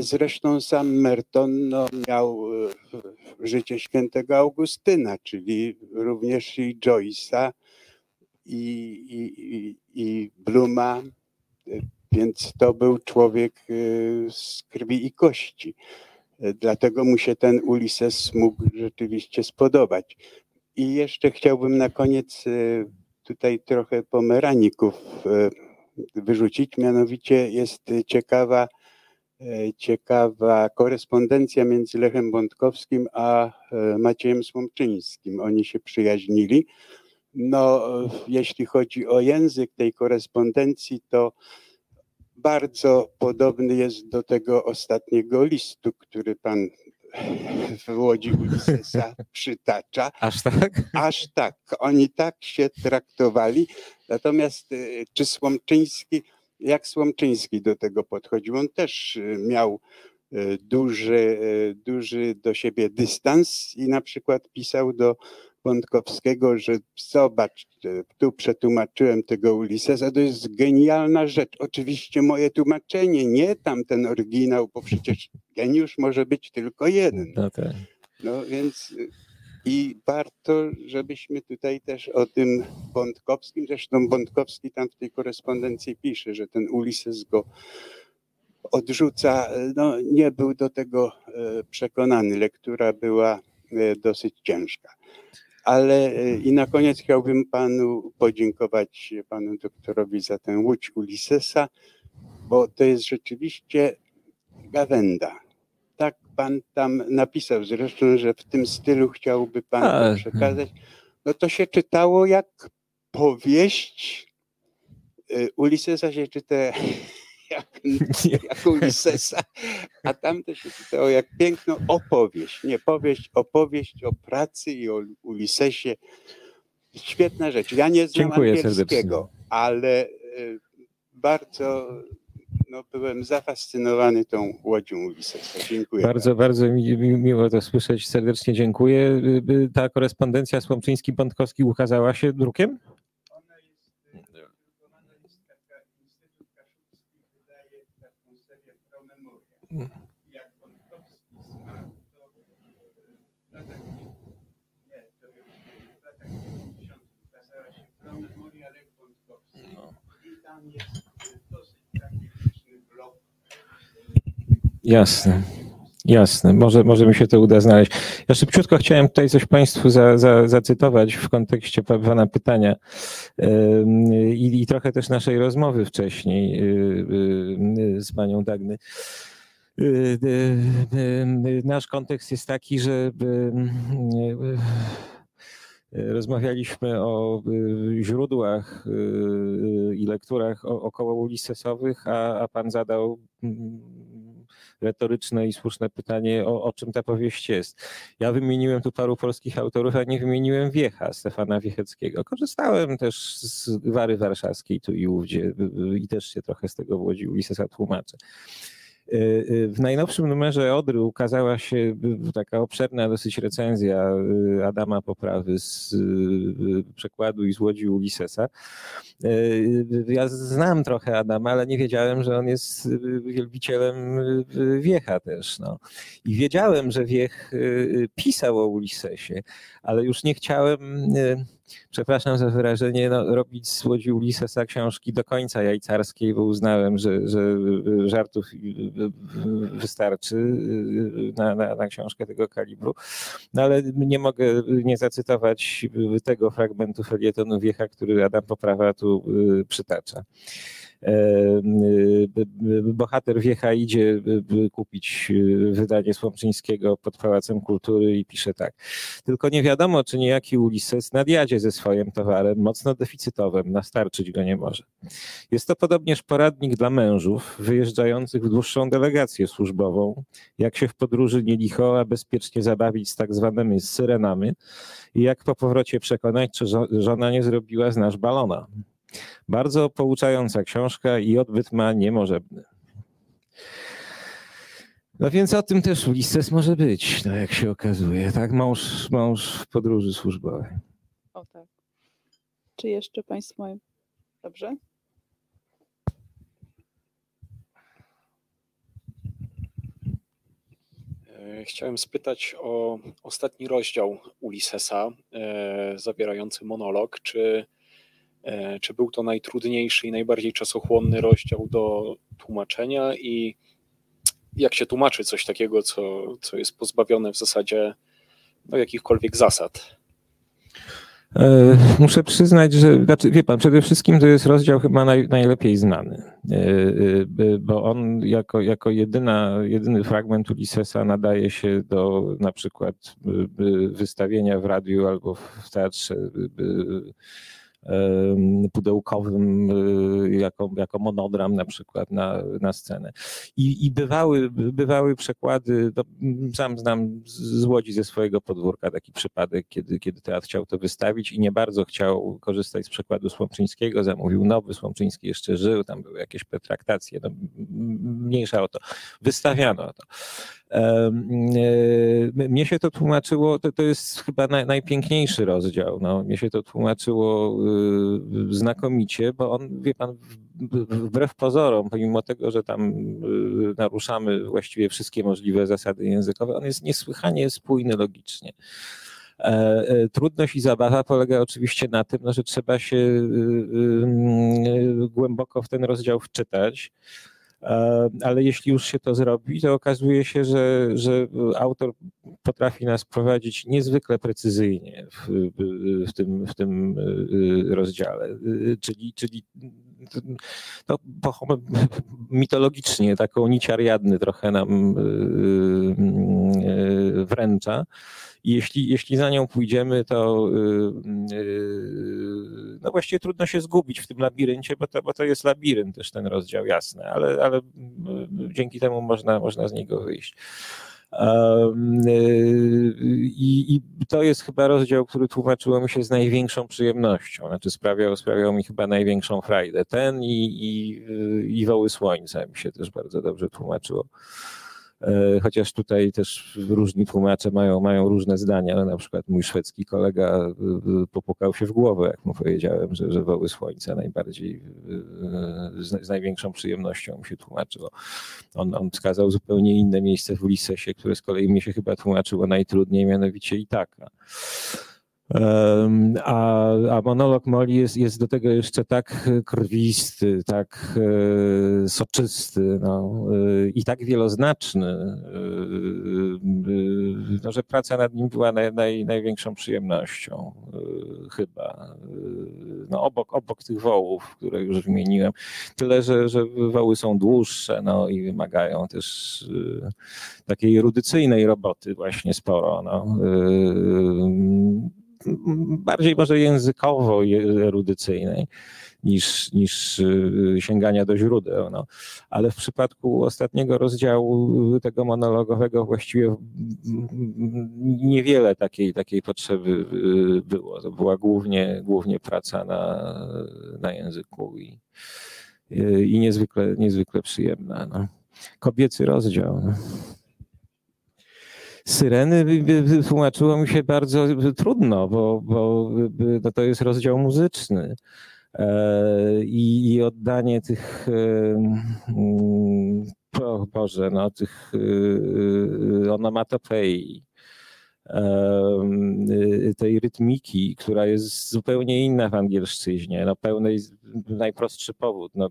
zresztą sam Merton no, miał życie świętego Augustyna, czyli również i Joyce'a i, i, i Bluma, więc to był człowiek z krwi i kości. Dlatego mu się ten Ulises mógł rzeczywiście spodobać. I jeszcze chciałbym na koniec e, tutaj trochę pomeraników e, wyrzucić. Mianowicie jest ciekawa, e, ciekawa korespondencja między Lechem Bątkowskim a Maciejem Słomczyńskim. Oni się przyjaźnili. No, jeśli chodzi o język tej korespondencji, to bardzo podobny jest do tego ostatniego listu, który pan w Łodzi Ulyssesa przytacza. Aż tak? Aż tak. Oni tak się traktowali. Natomiast y, czy Słomczyński, jak Słomczyński do tego podchodził? On też y, miał y, duży, duży do siebie dystans i na przykład pisał do Pątkowskiego, że zobacz, tu przetłumaczyłem tego Ulyssesa, to jest genialna rzecz. Oczywiście moje tłumaczenie, nie tamten oryginał, bo przecież geniusz może być tylko jeden. No, tak. no więc i warto, żebyśmy tutaj też o tym Bątkowskim, zresztą Bątkowski tam w tej korespondencji pisze, że ten Ulises go odrzuca, no nie był do tego e, przekonany. Lektura była e, dosyć ciężka. Ale e, i na koniec chciałbym panu podziękować panu doktorowi za tę łódź Ulyssesa, bo to jest rzeczywiście gawenda. Tak pan tam napisał zresztą, że w tym stylu chciałby pan A, przekazać. No to się czytało jak powieść. Y, Ulyssesa się czyta jak, jak Ulyssesa, a tam to się czytało jak piękną opowieść. Nie powieść, opowieść o pracy i o Ulyssesie. Świetna rzecz. Ja nie znam Dziękuję angielskiego, serdecznie. ale y, bardzo no, byłem zafascynowany tą łodzią Ulyssesa. Dziękuję. Bardzo, bardzo mi, mi, miło to słyszeć. Serdecznie dziękuję. Y, y, Ta korespondencja z Łomczyńskim-Pątkowskim ukazała się drukiem? Ona jest e, drukowana, jest taka, Instytut Kaszubski wydaje taką serię Pro Memoria. Jak Pątkowski zmarł, to w latach, nie, to już w latach 90. ukazała się Pro Memoria Lech Pątkowski. I tam jest e, dosyć taki liczny blok. Jasne. Jasne, może, może mi się to uda znaleźć. Ja szybciutko chciałem tutaj coś Państwu za, za, zacytować w kontekście pa- Pana pytania i, i trochę też naszej rozmowy wcześniej y, y, z Panią Dagny. Y, y, y, Nasz kontekst jest taki, że rozmawialiśmy o źródłach i lekturach około ulisesowych, a, a Pan zadał mm, retoryczne i słuszne pytanie, o, o czym ta powieść jest. Ja wymieniłem tu paru polskich autorów, a nie wymieniłem Wiecha, Stefana Wiecheckiego. Korzystałem też z Wary Warszawskiej tu i ówdzie i też się trochę z tego w Łodzi Ulisesa tłumaczę. Y, y, W najnowszym numerze Odry ukazała się taka obszerna dosyć recenzja y, Adama Poprawy z przekładu i z Łodzi Ulisesa. Ja znam trochę Adama, ale nie wiedziałem, że on jest wielbicielem Wiecha też. No. I wiedziałem, że Wiech pisał o Ulisesie, ale już nie chciałem, przepraszam za wyrażenie, no, robić z Łodzi Ulisesa książki do końca jajcarskiej, bo uznałem, że, że y, żartów y, y, wystarczy na, na, na książkę tego kalibru. No ale nie mogę nie zacytować tego fragmentu felietonu Wiecha, który Adam Poprawa tu przytacza. E, b- Bohater Wiecha idzie y, kupić wydanie Słomczyńskiego pod Pałacem Kultury i pisze tak. Tylko nie wiadomo, czy niejaki Ulises nadjadzie ze swoim towarem, mocno deficytowym, nastarczyć go nie może. Jest to podobnież poradnik dla mężów wyjeżdżających w dłuższą delegację służbową, jak się w podróży nie licho, a bezpiecznie zabawić z tak zwanymi syrenami i jak po powrocie przekonać, czy żo- żona nie zrobiła z nasz balona. Bardzo pouczająca książka i odbyt ma niemożebny. No więc o tym też Ulises może być, no jak się okazuje, tak? Mąż, mąż w podróży służbowej. O tak. Czy jeszcze Państwo mają? Dobrze? E, Chciałem spytać o ostatni rozdział Ulyssesa, e, zawierający monolog. Czy, czy był to najtrudniejszy i najbardziej czasochłonny rozdział do tłumaczenia i jak się tłumaczy coś takiego, co, co jest pozbawione w zasadzie no, jakichkolwiek zasad? E, Muszę przyznać, że znaczy, wie pan, przede wszystkim to jest rozdział chyba naj, najlepiej znany, E, e, bo on jako, jako jedyna, jedyny fragment Ulyssesa nadaje się do na przykład e, e, wystawienia w radiu albo w teatrze e, e, pudełkowym e, jako, jako monodram na przykład na, na scenę. I, i bywały, bywały przekłady, no, sam znam z Łodzi ze swojego podwórka taki przypadek, kiedy, kiedy teatr chciał to wystawić i nie bardzo chciał korzystać z przekładu Słomczyńskiego, zamówił nowy, Słomczyński jeszcze żył, tam były jakieś pretraktacje, no, mniejsza o to. Wystawiano to. E, Mnie się to tłumaczyło, to, to jest chyba naj, najpiękniejszy rozdział. No, mnie się to tłumaczyło y, znakomicie, bo on, wie pan, wbrew pozorom, pomimo tego, że tam y, naruszamy właściwie wszystkie możliwe zasady językowe, on jest niesłychanie spójny logicznie. E, e, Trudność i zabawa polega oczywiście na tym, no, że trzeba się y, głęboko w ten rozdział wczytać. Ale jeśli już się to zrobi, to okazuje się, że, że autor potrafi nas prowadzić niezwykle precyzyjnie w, w, tym, w tym rozdziale. Czyli, czyli no, mitologicznie taką nić Ariadny trochę nam wręcza. I jeśli, jeśli za nią pójdziemy, to no właściwie trudno się zgubić w tym labiryncie, bo to, bo to jest labirynt też ten rozdział, jasne, ale, ale dzięki temu można, można z niego wyjść. I, I, to jest chyba rozdział, który tłumaczyło mi się z największą przyjemnością, znaczy sprawiał, sprawiał mi chyba największą frajdę. Ten i, i, i Woły Słońca mi się też bardzo dobrze tłumaczyło. E, chociaż tutaj też różni tłumacze mają, mają różne zdania. No, na przykład mój szwedzki kolega e, e, popukał się w głowę, jak mu powiedziałem, że, że woły słońca najbardziej, z, z największą przyjemnością mu się tłumaczyło. On, on wskazał zupełnie inne miejsce w Ulisesie, które z kolei mi się chyba tłumaczyło najtrudniej, mianowicie i taka. A, a monolog Moli jest, jest do tego jeszcze tak krwisty, tak e, soczysty no, e, i tak wieloznaczny, e, no, że praca nad nim była naj, naj, największą przyjemnością chyba. No, obok, obok tych wołów, które już wymieniłem. Tyle, że, że woły są dłuższe no, i wymagają też takiej erudycyjnej roboty właśnie sporo. No bardziej może językowo erudycyjnej niż, niż y, sięgania do źródeł. No. Ale w przypadku ostatniego rozdziału tego monologowego właściwie niewiele takiej, takiej potrzeby y, było. To była głównie, głównie praca na, na języku i, y, i niezwykle, niezwykle przyjemna. No. Kobiecy rozdział. No. Syreny tłumaczyło mi się bardzo trudno, bo, bo no to jest rozdział muzyczny. E, I, i oddanie tych, o Boże, no, tych onomatopei, tej rytmiki, która jest zupełnie inna w angielszczyźnie, no pełnej, najprostszy powód. No,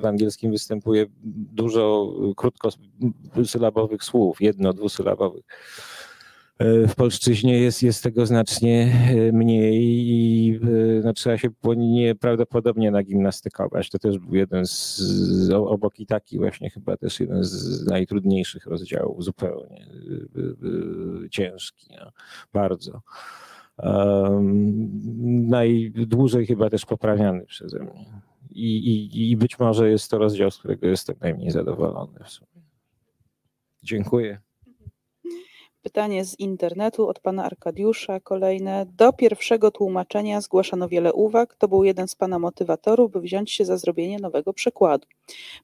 w angielskim występuje dużo krótkosylabowych słów, jedno, dwusylabowych. E, w polszczyźnie jest, jest tego znacznie e, mniej i e, no, trzeba się nieprawdopodobnie nagimnastykować. To też był jeden z obok i taki właśnie chyba też jeden z najtrudniejszych rozdziałów, zupełnie ciężki, no, bardzo. Um, najdłużej chyba też poprawiany przeze mnie. I, i, I być może jest to rozdział, z którego jestem najmniej zadowolony w sumie. Dziękuję. Pytanie z internetu od pana Arkadiusza. Kolejne. Do pierwszego tłumaczenia zgłaszano wiele uwag. To był jeden z pana motywatorów, by wziąć się za zrobienie nowego przekładu.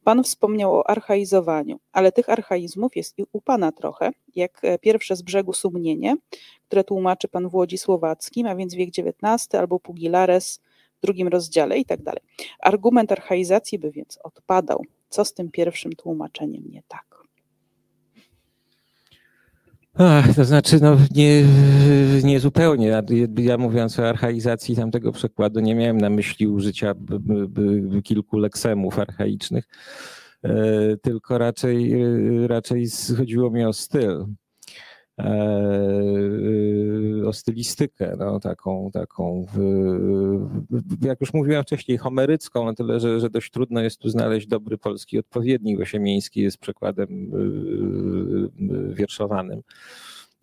Pan wspomniał o archaizowaniu, ale tych archaizmów jest i u pana trochę, jak e, pierwsze z brzegu sumnienie, które tłumaczy pan w Łodzi Słowackim, a więc wiek XIX, albo Pugilares w drugim rozdziale i tak dalej. Argument archaizacji by więc odpadał. Co z tym pierwszym tłumaczeniem nie tak? Ach, to znaczy, no nie, nie zupełnie. Ja, mówiąc o archaizacji tamtego przykładu, nie miałem na myśli użycia b, b, kilku leksemów archaicznych, e, tylko raczej, raczej chodziło mi o styl. E, o stylistykę, no, taką, taką jak już mówiłem wcześniej, homerycką, na tyle, że, że dość trudno jest tu znaleźć dobry polski odpowiednik, bo Siemiński jest przekładem e, wierszowanym.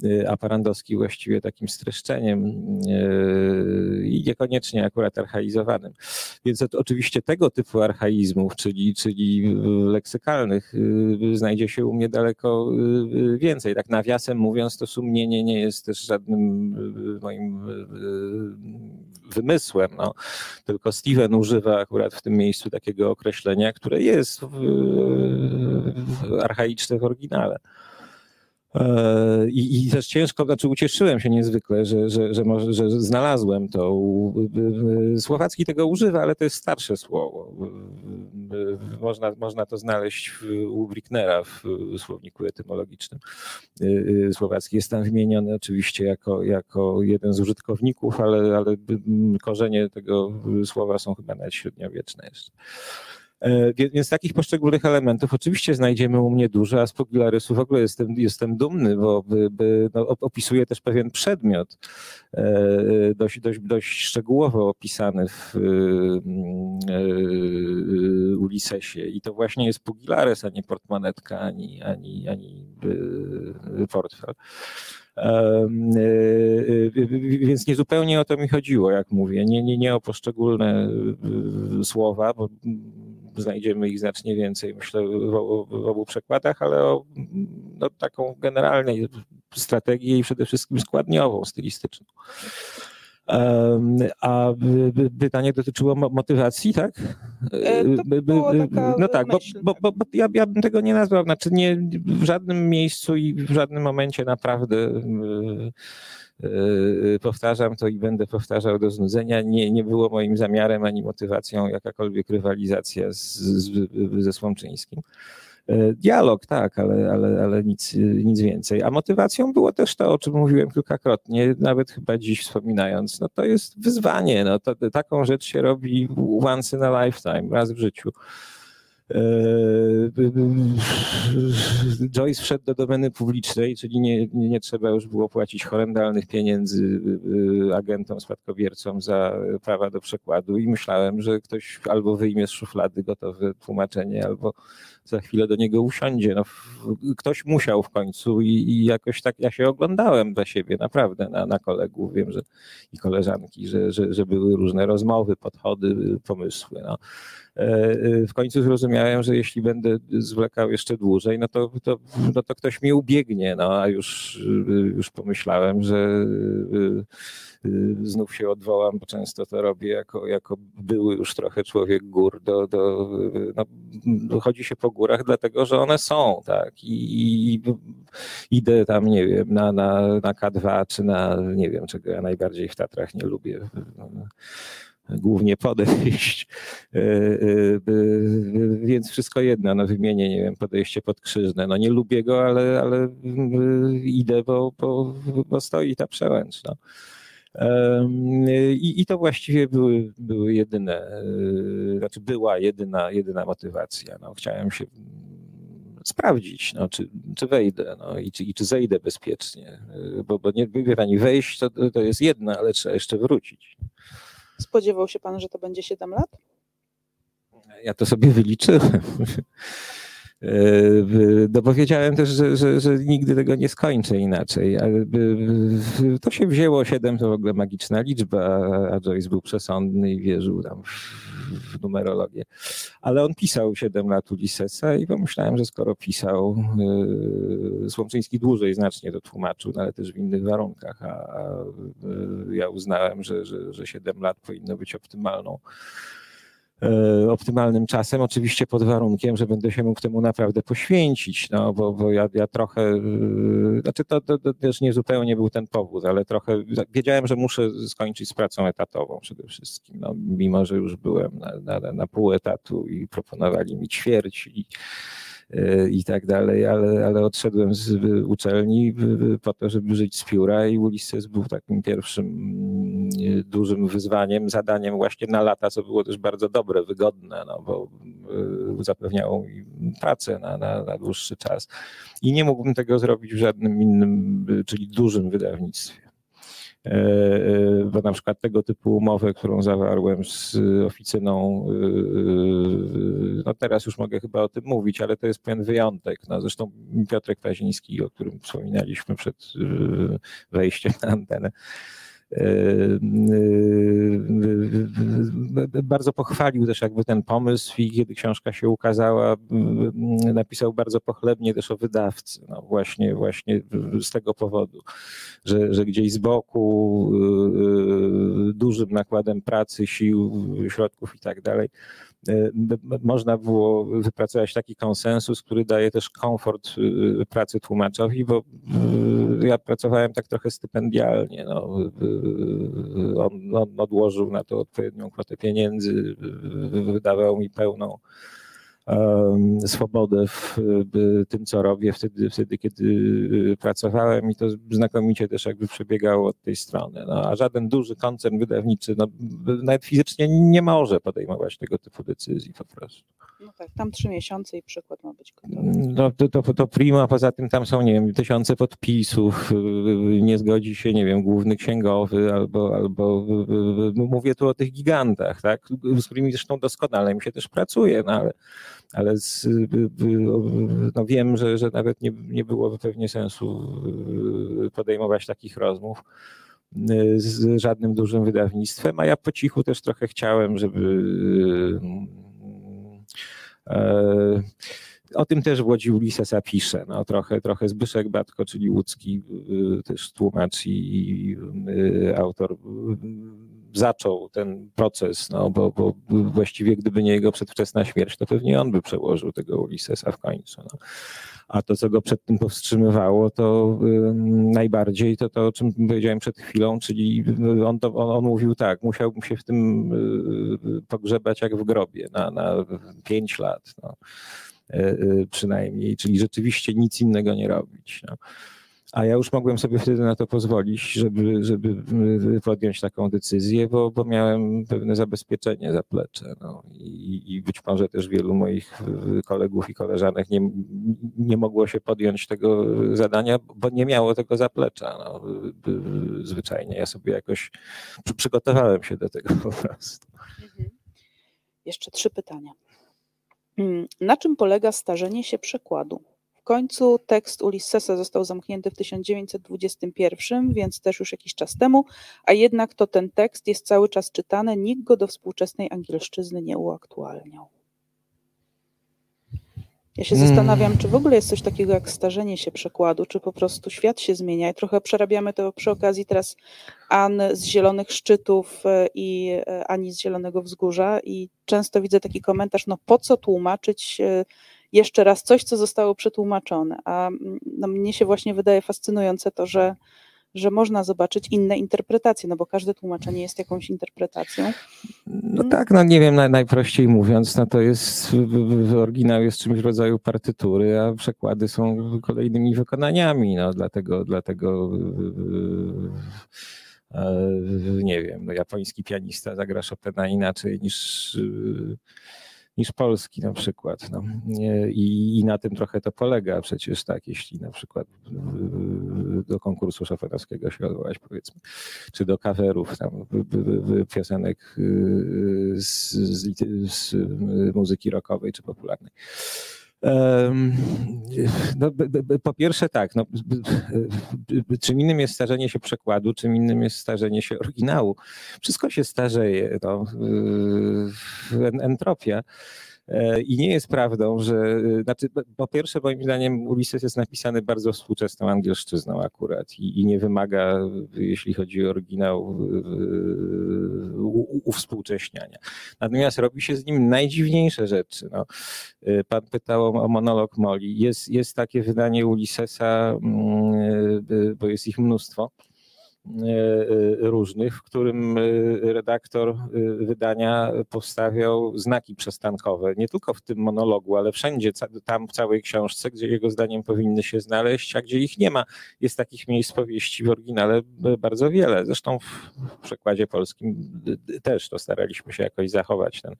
Y, a Parandowski właściwie takim streszczeniem y, i niekoniecznie akurat archaizowanym. Więc oczywiście tego typu archaizmów, czyli, czyli leksykalnych, y, znajdzie się u mnie daleko więcej. Tak nawiasem mówiąc, to sumienie nie jest też żadnym moim wymysłem, no. tylko Steven używa akurat w tym miejscu takiego określenia, które jest archaiczne w oryginale. E, I, I, też ciężko, znaczy ucieszyłem się niezwykle, że, że, że, może, że znalazłem to. Słowacki tego używa, ale to jest starsze słowo. Można, można to znaleźć u Bricknera w słowniku etymologicznym. E, e, Słowacki jest tam wymieniony oczywiście jako, jako jeden z użytkowników, ale, ale korzenie tego słowa są chyba nawet średniowieczne jeszcze. E, Więc takich poszczególnych elementów oczywiście znajdziemy u mnie dużo, a z Pugilarysu w ogóle jestem, jestem dumny, bo by, by, no, op- opisuje też pewien przedmiot, e, dość, dość, dość szczegółowo opisany w mm, e, Ulisesie i to właśnie jest Pugilares, a nie portmonetka, ani, ani, ani portfel. E, e, Więc nie zupełnie o to mi chodziło, jak mówię. Nie, nie, nie o poszczególne słowa, bo znajdziemy ich znacznie więcej, myślę, w, w obu przekładach, ale o no, taką generalnej strategię i przede wszystkim składniową, stylistyczną. A pytanie dotyczyło mo- motywacji, tak? E, No tak, bo, bo, tak. bo, bo ja, ja bym tego nie nazwał, znaczy nie, w żadnym miejscu i w żadnym momencie naprawdę yy, yy, powtarzam to i będę powtarzał do znudzenia. Nie, nie było moim zamiarem ani motywacją jakakolwiek rywalizacja z, z, ze Słomczyńskim. E, Dialog, tak, ale, ale, ale nic, nic więcej. A motywacją było też to, o czym mówiłem kilkakrotnie, nawet chyba dziś wspominając, no to jest wyzwanie. No to, taką rzecz się robi once in a lifetime, raz w życiu. E, Joyce wszedł do domeny publicznej, czyli nie, nie, trzeba już było płacić horrendalnych pieniędzy e, agentom, spadkobiercom za prawa do przekładu i myślałem, że ktoś albo wyjmie z szuflady gotowe tłumaczenie, albo za chwilę do niego usiądzie. No, ktoś musiał w końcu i, i jakoś tak ja się oglądałem dla siebie, naprawdę na, na kolegów, wiem, że i koleżanki, że, że, że były różne rozmowy, podchody, pomysły. No. E, W końcu zrozumiałem, że jeśli będę zwlekał jeszcze dłużej, no to, to, no to ktoś mnie ubiegnie, no a już, już pomyślałem, że e, e, znów się odwołam, bo często to robię jako, jako były już trochę człowiek gór, do, do, no, chodzi się po górach dlatego, że one są, tak, i, i idę tam, nie wiem, na, na, na K2, czy na, nie wiem, czego ja najbardziej w Tatrach nie lubię, głównie podejść, E, e, e, więc wszystko jedno, no wymienię, nie wiem, podejście podkrzyżne, no nie lubię go, ale, ale idę, bo, bo, bo stoi ta przełęcz, no. I, I to właściwie były, były jedyne, znaczy była jedyna, jedyna motywacja. No, chciałem się sprawdzić, no, czy, czy wejdę no, i, czy, i czy zejdę bezpiecznie, bo, bo nie wie pani, wejść to, to jest jedno, ale trzeba jeszcze wrócić. Spodziewał się pan, że to będzie 7 lat? Ja to sobie wyliczyłem. E, No też, że, że, że nigdy tego nie skończę inaczej. Ale to się wzięło 7 to w ogóle magiczna liczba, a Joyce był przesądny i wierzył tam w, numerologię. Ale on pisał 7 lat Ulyssesa i pomyślałem, że skoro pisał, e, Słomczyński dłużej znacznie to tłumaczył, no ale też w innych warunkach, a, e, ja uznałem, że, że, że 7 lat powinno być optymalną optymalnym czasem, oczywiście pod warunkiem, że będę się mógł temu naprawdę poświęcić, no bo, bo ja, ja trochę, e, znaczy to, to, to też nie zupełnie był ten powód, ale trochę wiedziałem, że muszę skończyć z pracą etatową przede wszystkim, no, mimo że już byłem na, na, na pół etatu i proponowali mi ćwierć i, e, i tak dalej, ale, ale odszedłem z uczelni po to, żeby żyć z pióra i Ulysses był takim pierwszym mm, dużym wyzwaniem, zadaniem właśnie na lata, co było też bardzo dobre, wygodne, no bo y, zapewniało mi pracę na, na, na dłuższy czas. I nie mógłbym tego zrobić w żadnym innym, y, czyli dużym wydawnictwie. E, e, Bo na przykład tego typu umowę, którą zawarłem z oficyną, y, no teraz już mogę chyba o tym mówić, ale to jest pewien wyjątek. No zresztą Piotrek Paziński, o którym wspominaliśmy przed wejściem na antenę, bardzo pochwalił też jakby ten pomysł i kiedy książka się ukazała, napisał bardzo pochlebnie też o wydawcy, no właśnie, właśnie z tego powodu, że, że gdzieś z boku dużym nakładem pracy, sił, środków i tak dalej można było wypracować taki konsensus, który daje też komfort y, pracy tłumaczowi, bo y, ja pracowałem tak trochę stypendialnie. No. Y, On, on odłożył na to odpowiednią kwotę pieniędzy, y, wydawał mi pełną swobodę w tym, co robię wtedy, wtedy, kiedy y, pracowałem i to znakomicie też jakby przebiegało od tej strony. No, a żaden duży koncern wydawniczy no, nawet fizycznie nie może podejmować tego typu decyzji po prostu. No tak, tam trzy miesiące i przykład ma być gotowy. No to, to, to prima, poza tym tam są, nie wiem, tysiące podpisów, y, nie zgodzi się, nie wiem, główny księgowy albo, albo y, y, mówię tu o tych gigantach, tak, z którymi zresztą doskonale mi się też pracuje, no ale, ale z, no wiem, że, że nawet nie, nie byłoby pewnie sensu podejmować takich rozmów z żadnym dużym wydawnictwem, a ja po cichu też trochę chciałem, żeby Uh, o tym też w Łodzi Ulisesa pisze. No, trochę, trochę Zbyszek Batko, czyli łódzki y, też tłumacz i y, autor zaczął ten proces, no, bo, bo właściwie gdyby nie jego przedwczesna śmierć, to pewnie on by przełożył tego Ulisesa w końcu. No. A to, co go przed tym powstrzymywało, to najbardziej to, to o czym powiedziałem przed chwilą, czyli on, to, on, on mówił tak, musiałbym się w tym y, pogrzebać jak w grobie na, na lat. No. E, e, przynajmniej, czyli rzeczywiście nic innego nie robić. No. A ja już mogłem sobie wtedy na to pozwolić, żeby, żeby podjąć taką decyzję, bo, bo miałem pewne zabezpieczenie zaplecze. No. I, I być może też wielu moich kolegów i koleżanek nie, nie mogło się podjąć tego zadania, bo nie miało tego zaplecza. No. Zwyczajnie ja sobie jakoś przygotowałem się do tego po prostu. Mhm. Jeszcze trzy pytania. Mm, na czym polega starzenie się przekładu? W końcu tekst Ulyssesa został zamknięty w 1921, więc też już jakiś czas temu, a jednak to ten tekst jest cały czas czytany, nikt go do współczesnej angielszczyzny nie uaktualniał. Ja się mm. zastanawiam, czy w ogóle jest coś takiego jak starzenie się przekładu, czy po prostu świat się zmienia. I trochę przerabiamy to przy okazji teraz An z Zielonych Szczytów e, i e, Ani z Zielonego Wzgórza. I często widzę taki komentarz, no po co tłumaczyć e, jeszcze raz coś, co zostało przetłumaczone, a mm, no, mnie się właśnie wydaje fascynujące to, że że można zobaczyć inne interpretacje, no bo każde tłumaczenie jest jakąś interpretacją. No tak, no nie wiem, najprościej mówiąc, no to jest, oryginał jest czymś w rodzaju partytury, a przekłady są kolejnymi wykonaniami, no dlatego, dlatego nie wiem, no japoński pianista zagra Chopina inaczej niż niż polski na przykład. No. I, I, na tym trochę to polega przecież tak, jeśli na przykład do konkursu szoferowskiego się odwołać powiedzmy, czy do kawerów tam piosenek y, z, z, z muzyki rockowej czy popularnej. No, po pierwsze tak, no, czym innym jest starzenie się przekładu, czym innym jest starzenie się oryginału. Wszystko się starzeje, no, entropia. E, I nie jest prawdą, że, e, znaczy, po pierwsze, moim zdaniem, Ulises jest napisany bardzo współczesną angielszczyzną akurat i, i nie wymaga, jeśli chodzi o oryginał, uwspółcześniania. Natomiast robi się z nim najdziwniejsze rzeczy. No. E, pan pytał o monolog Moli. Jest, jest takie wydanie Ulisesa, mm, bo jest ich mnóstwo różnych, w którym e, redaktor wydania postawiał znaki przestankowe, nie tylko w tym monologu, ale wszędzie, tam w całej książce, gdzie jego zdaniem powinny się znaleźć, a gdzie ich nie ma. Jest takich miejsc powieści w oryginale bardzo wiele. Zresztą w przekładzie polskim też to staraliśmy się jakoś zachować ten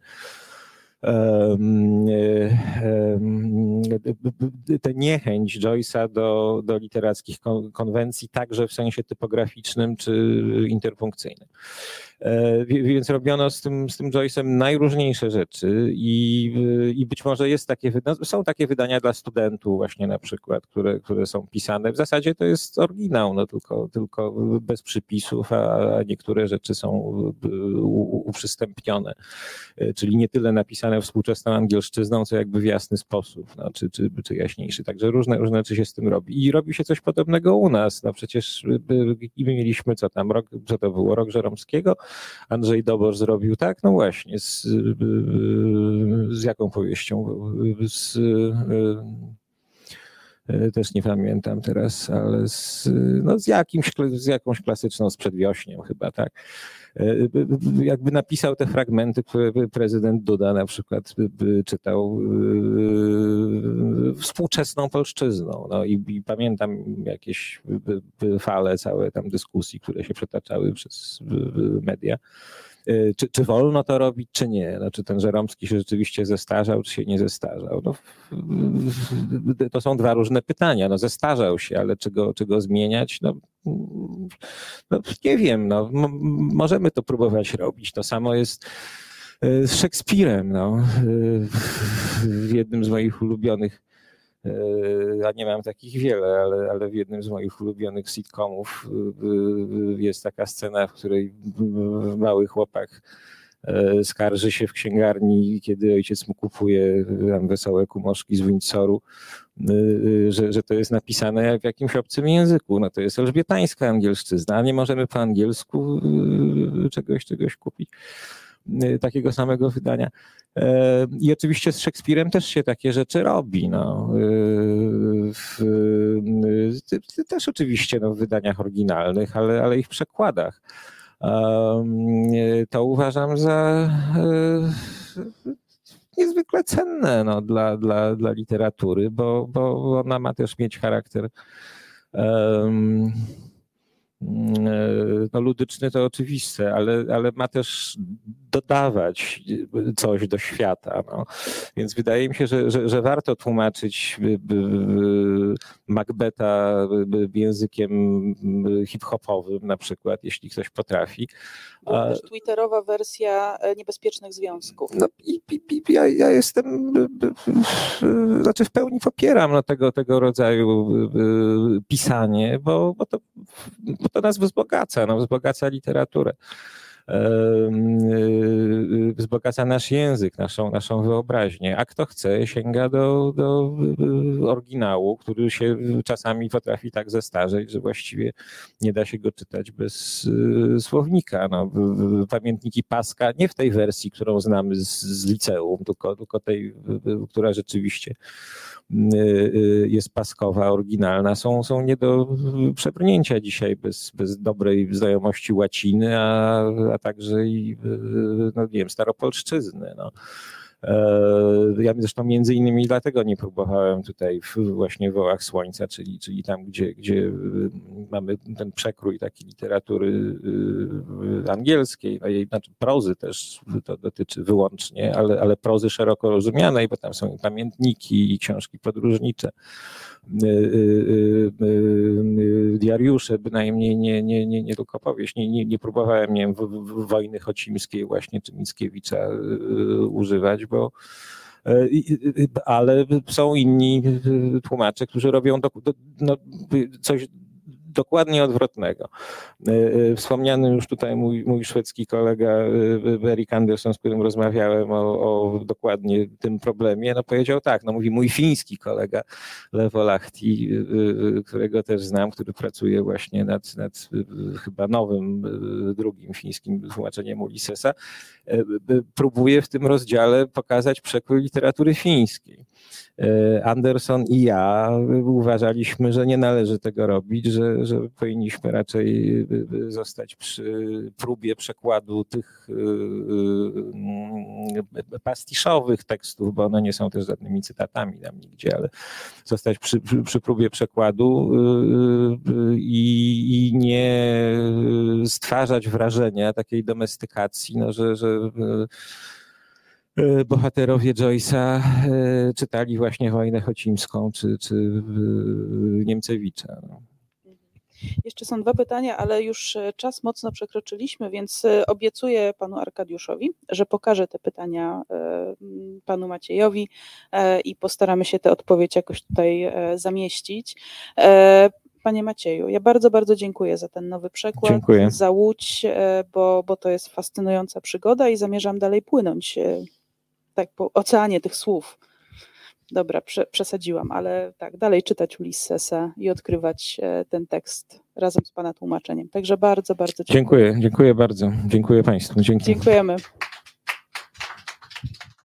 tę niechęć Joyce'a do, do literackich konwencji, także w sensie typograficznym czy interpunkcyjnym. E, więc robiono z tym, z tym Joyce'em najróżniejsze rzeczy i, i być może jest takie, są takie wydania dla studentów właśnie na przykład, które, które są pisane. W zasadzie to jest oryginał, no tylko, tylko bez przypisów, a niektóre rzeczy są uprzystępnione, e, czyli nie tyle napisane współczesną angielszczyzną, co jakby w jasny sposób, no, czy, czy, czy jaśniejszy. Także różne, różne rzeczy się z tym robi. I robi się coś podobnego u nas. No przecież i my mieliśmy co tam, rok, co to było, rok Żeromskiego, Andrzej Dobosz zrobił tak, no właśnie, z, z jaką powieścią? Z, też nie pamiętam teraz, ale z, no z, jakimś, z jakąś klasyczną z przedwiośniem chyba, tak. E, jakby napisał te fragmenty, które prezydent Duda na przykład czytał e, współczesną polszczyzną. No i, i pamiętam jakieś fale całe tam dyskusji, które się przetaczały przez media czy, czy wolno to robić, czy nie? Znaczy ten Żeromski się rzeczywiście zestarzał, czy się nie zestarzał? No, to są dwa różne pytania. No, zestarzał się, ale czy go, czy go zmieniać? No, no nie wiem, no, możemy to próbować robić. To samo jest z Szekspirem. No. W jednym z moich ulubionych ja nie mam takich wiele, ale, ale w jednym z moich ulubionych sitcomów jest taka scena, w której mały chłopak skarży się w księgarni, kiedy ojciec mu kupuje tam wesołe kumoszki z Windsoru, że, że to jest napisane w jakimś obcym języku. No to jest elżbietańska angielszczyzna, a nie możemy po angielsku czegoś, czegoś kupić. Y, takiego samego wydania. E, I oczywiście z Szekspirem też się takie rzeczy robi. No. Y, też oczywiście no, w wydaniach oryginalnych, ale, ale i w przekładach. Y, to uważam za niezwykle cenne no, dla, dla, dla literatury, bo, bo ona ma też mieć charakter no, ludyczny to oczywiste, ale, ale ma też dodawać coś do świata. No. Więc wydaje mi się, że, że, że warto tłumaczyć Macbeta językiem hip-hopowym na przykład, jeśli ktoś potrafi. Była też twitterowa wersja e, niebezpiecznych związków. No i, i, i ja, ja, jestem, znaczy w pełni popieram no, tego, tego rodzaju pisanie, bo, bo to bo to nas wzbogaca, no, wzbogaca literaturę. Y, wzbogaca nasz język, naszą, naszą wyobraźnię. A kto chce, sięga do, do oryginału, który się czasami potrafi tak zestarzeć, że właściwie nie da się go czytać bez y, słownika. No, pamiętniki Paska, nie w tej wersji, którą znamy z, z liceum, tylko, tylko tej, która rzeczywiście y, jest paskowa, oryginalna, są, są nie do przebrnięcia dzisiaj bez, bez dobrej znajomości łaciny, a, a także i no nie wiem, staropolszczyzny. No. E, ja zresztą między innymi dlatego nie próbowałem tutaj w, właśnie Wołach Słońca, czyli, czyli tam, gdzie, gdzie y, mamy ten przekrój takiej literatury angielskiej, no jej, znaczy prozy też to dotyczy wyłącznie, ale, ale prozy szeroko rozumianej, bo tam są i pamiętniki, i książki podróżnicze. Y, y, y, diariusze, bynajmniej nie, nie, nie, nie tylko powieść. Nie, nie, nie próbowałem nie wiem, w, w wojny chocimskiej właśnie czy Mickiewicza używać, bo ale są inni tłumacze, którzy robią do, do, no, coś dokładnie odwrotnego. E, e, wspomniany już tutaj mój, mój szwedzki kolega e, Erik Anderson, z którym rozmawiałem o, o, dokładnie tym problemie, no powiedział tak, no mówi mój fiński kolega Lewo którego też znam, który pracuje właśnie nad, nad chyba nowym, drugim fińskim tłumaczeniem Ulyssesa, próbuje w tym rozdziale pokazać przekrój literatury fińskiej. E, Anderson i ja uważaliśmy, że nie należy tego robić, że, że powinniśmy raczej e, e, zostać przy próbie przekładu tych pastiszowych tekstów, bo one nie są też żadnymi cytatami tam nigdzie, ale zostać przy, przy, próbie przekładu i, i, nie stwarzać wrażenia takiej domestykacji, no, że, że bohaterowie Joyce'a e, czytali właśnie wojnę chocimską czy, czy Niemcewicza. No. Jeszcze są dwa pytania, ale już e, czas mocno przekroczyliśmy, więc obiecuję panu Arkadiuszowi, że pokażę te pytania panu Maciejowi i postaramy się tę odpowiedź jakoś tutaj zamieścić. Panie Macieju, ja bardzo, bardzo dziękuję za ten nowy przekład, dziękuję. za Łódź, bo, bo to jest fascynująca przygoda i zamierzam dalej płynąć tak po oceanie tych słów. Dobra, prze, przesadziłam, ale tak, dalej czytać Ulyssesa i odkrywać e, ten tekst razem z Pana tłumaczeniem. Także bardzo, bardzo dziękuję. Dziękuję, dziękuję bardzo. Dziękuję Państwu. Dzięki. Dziękujemy.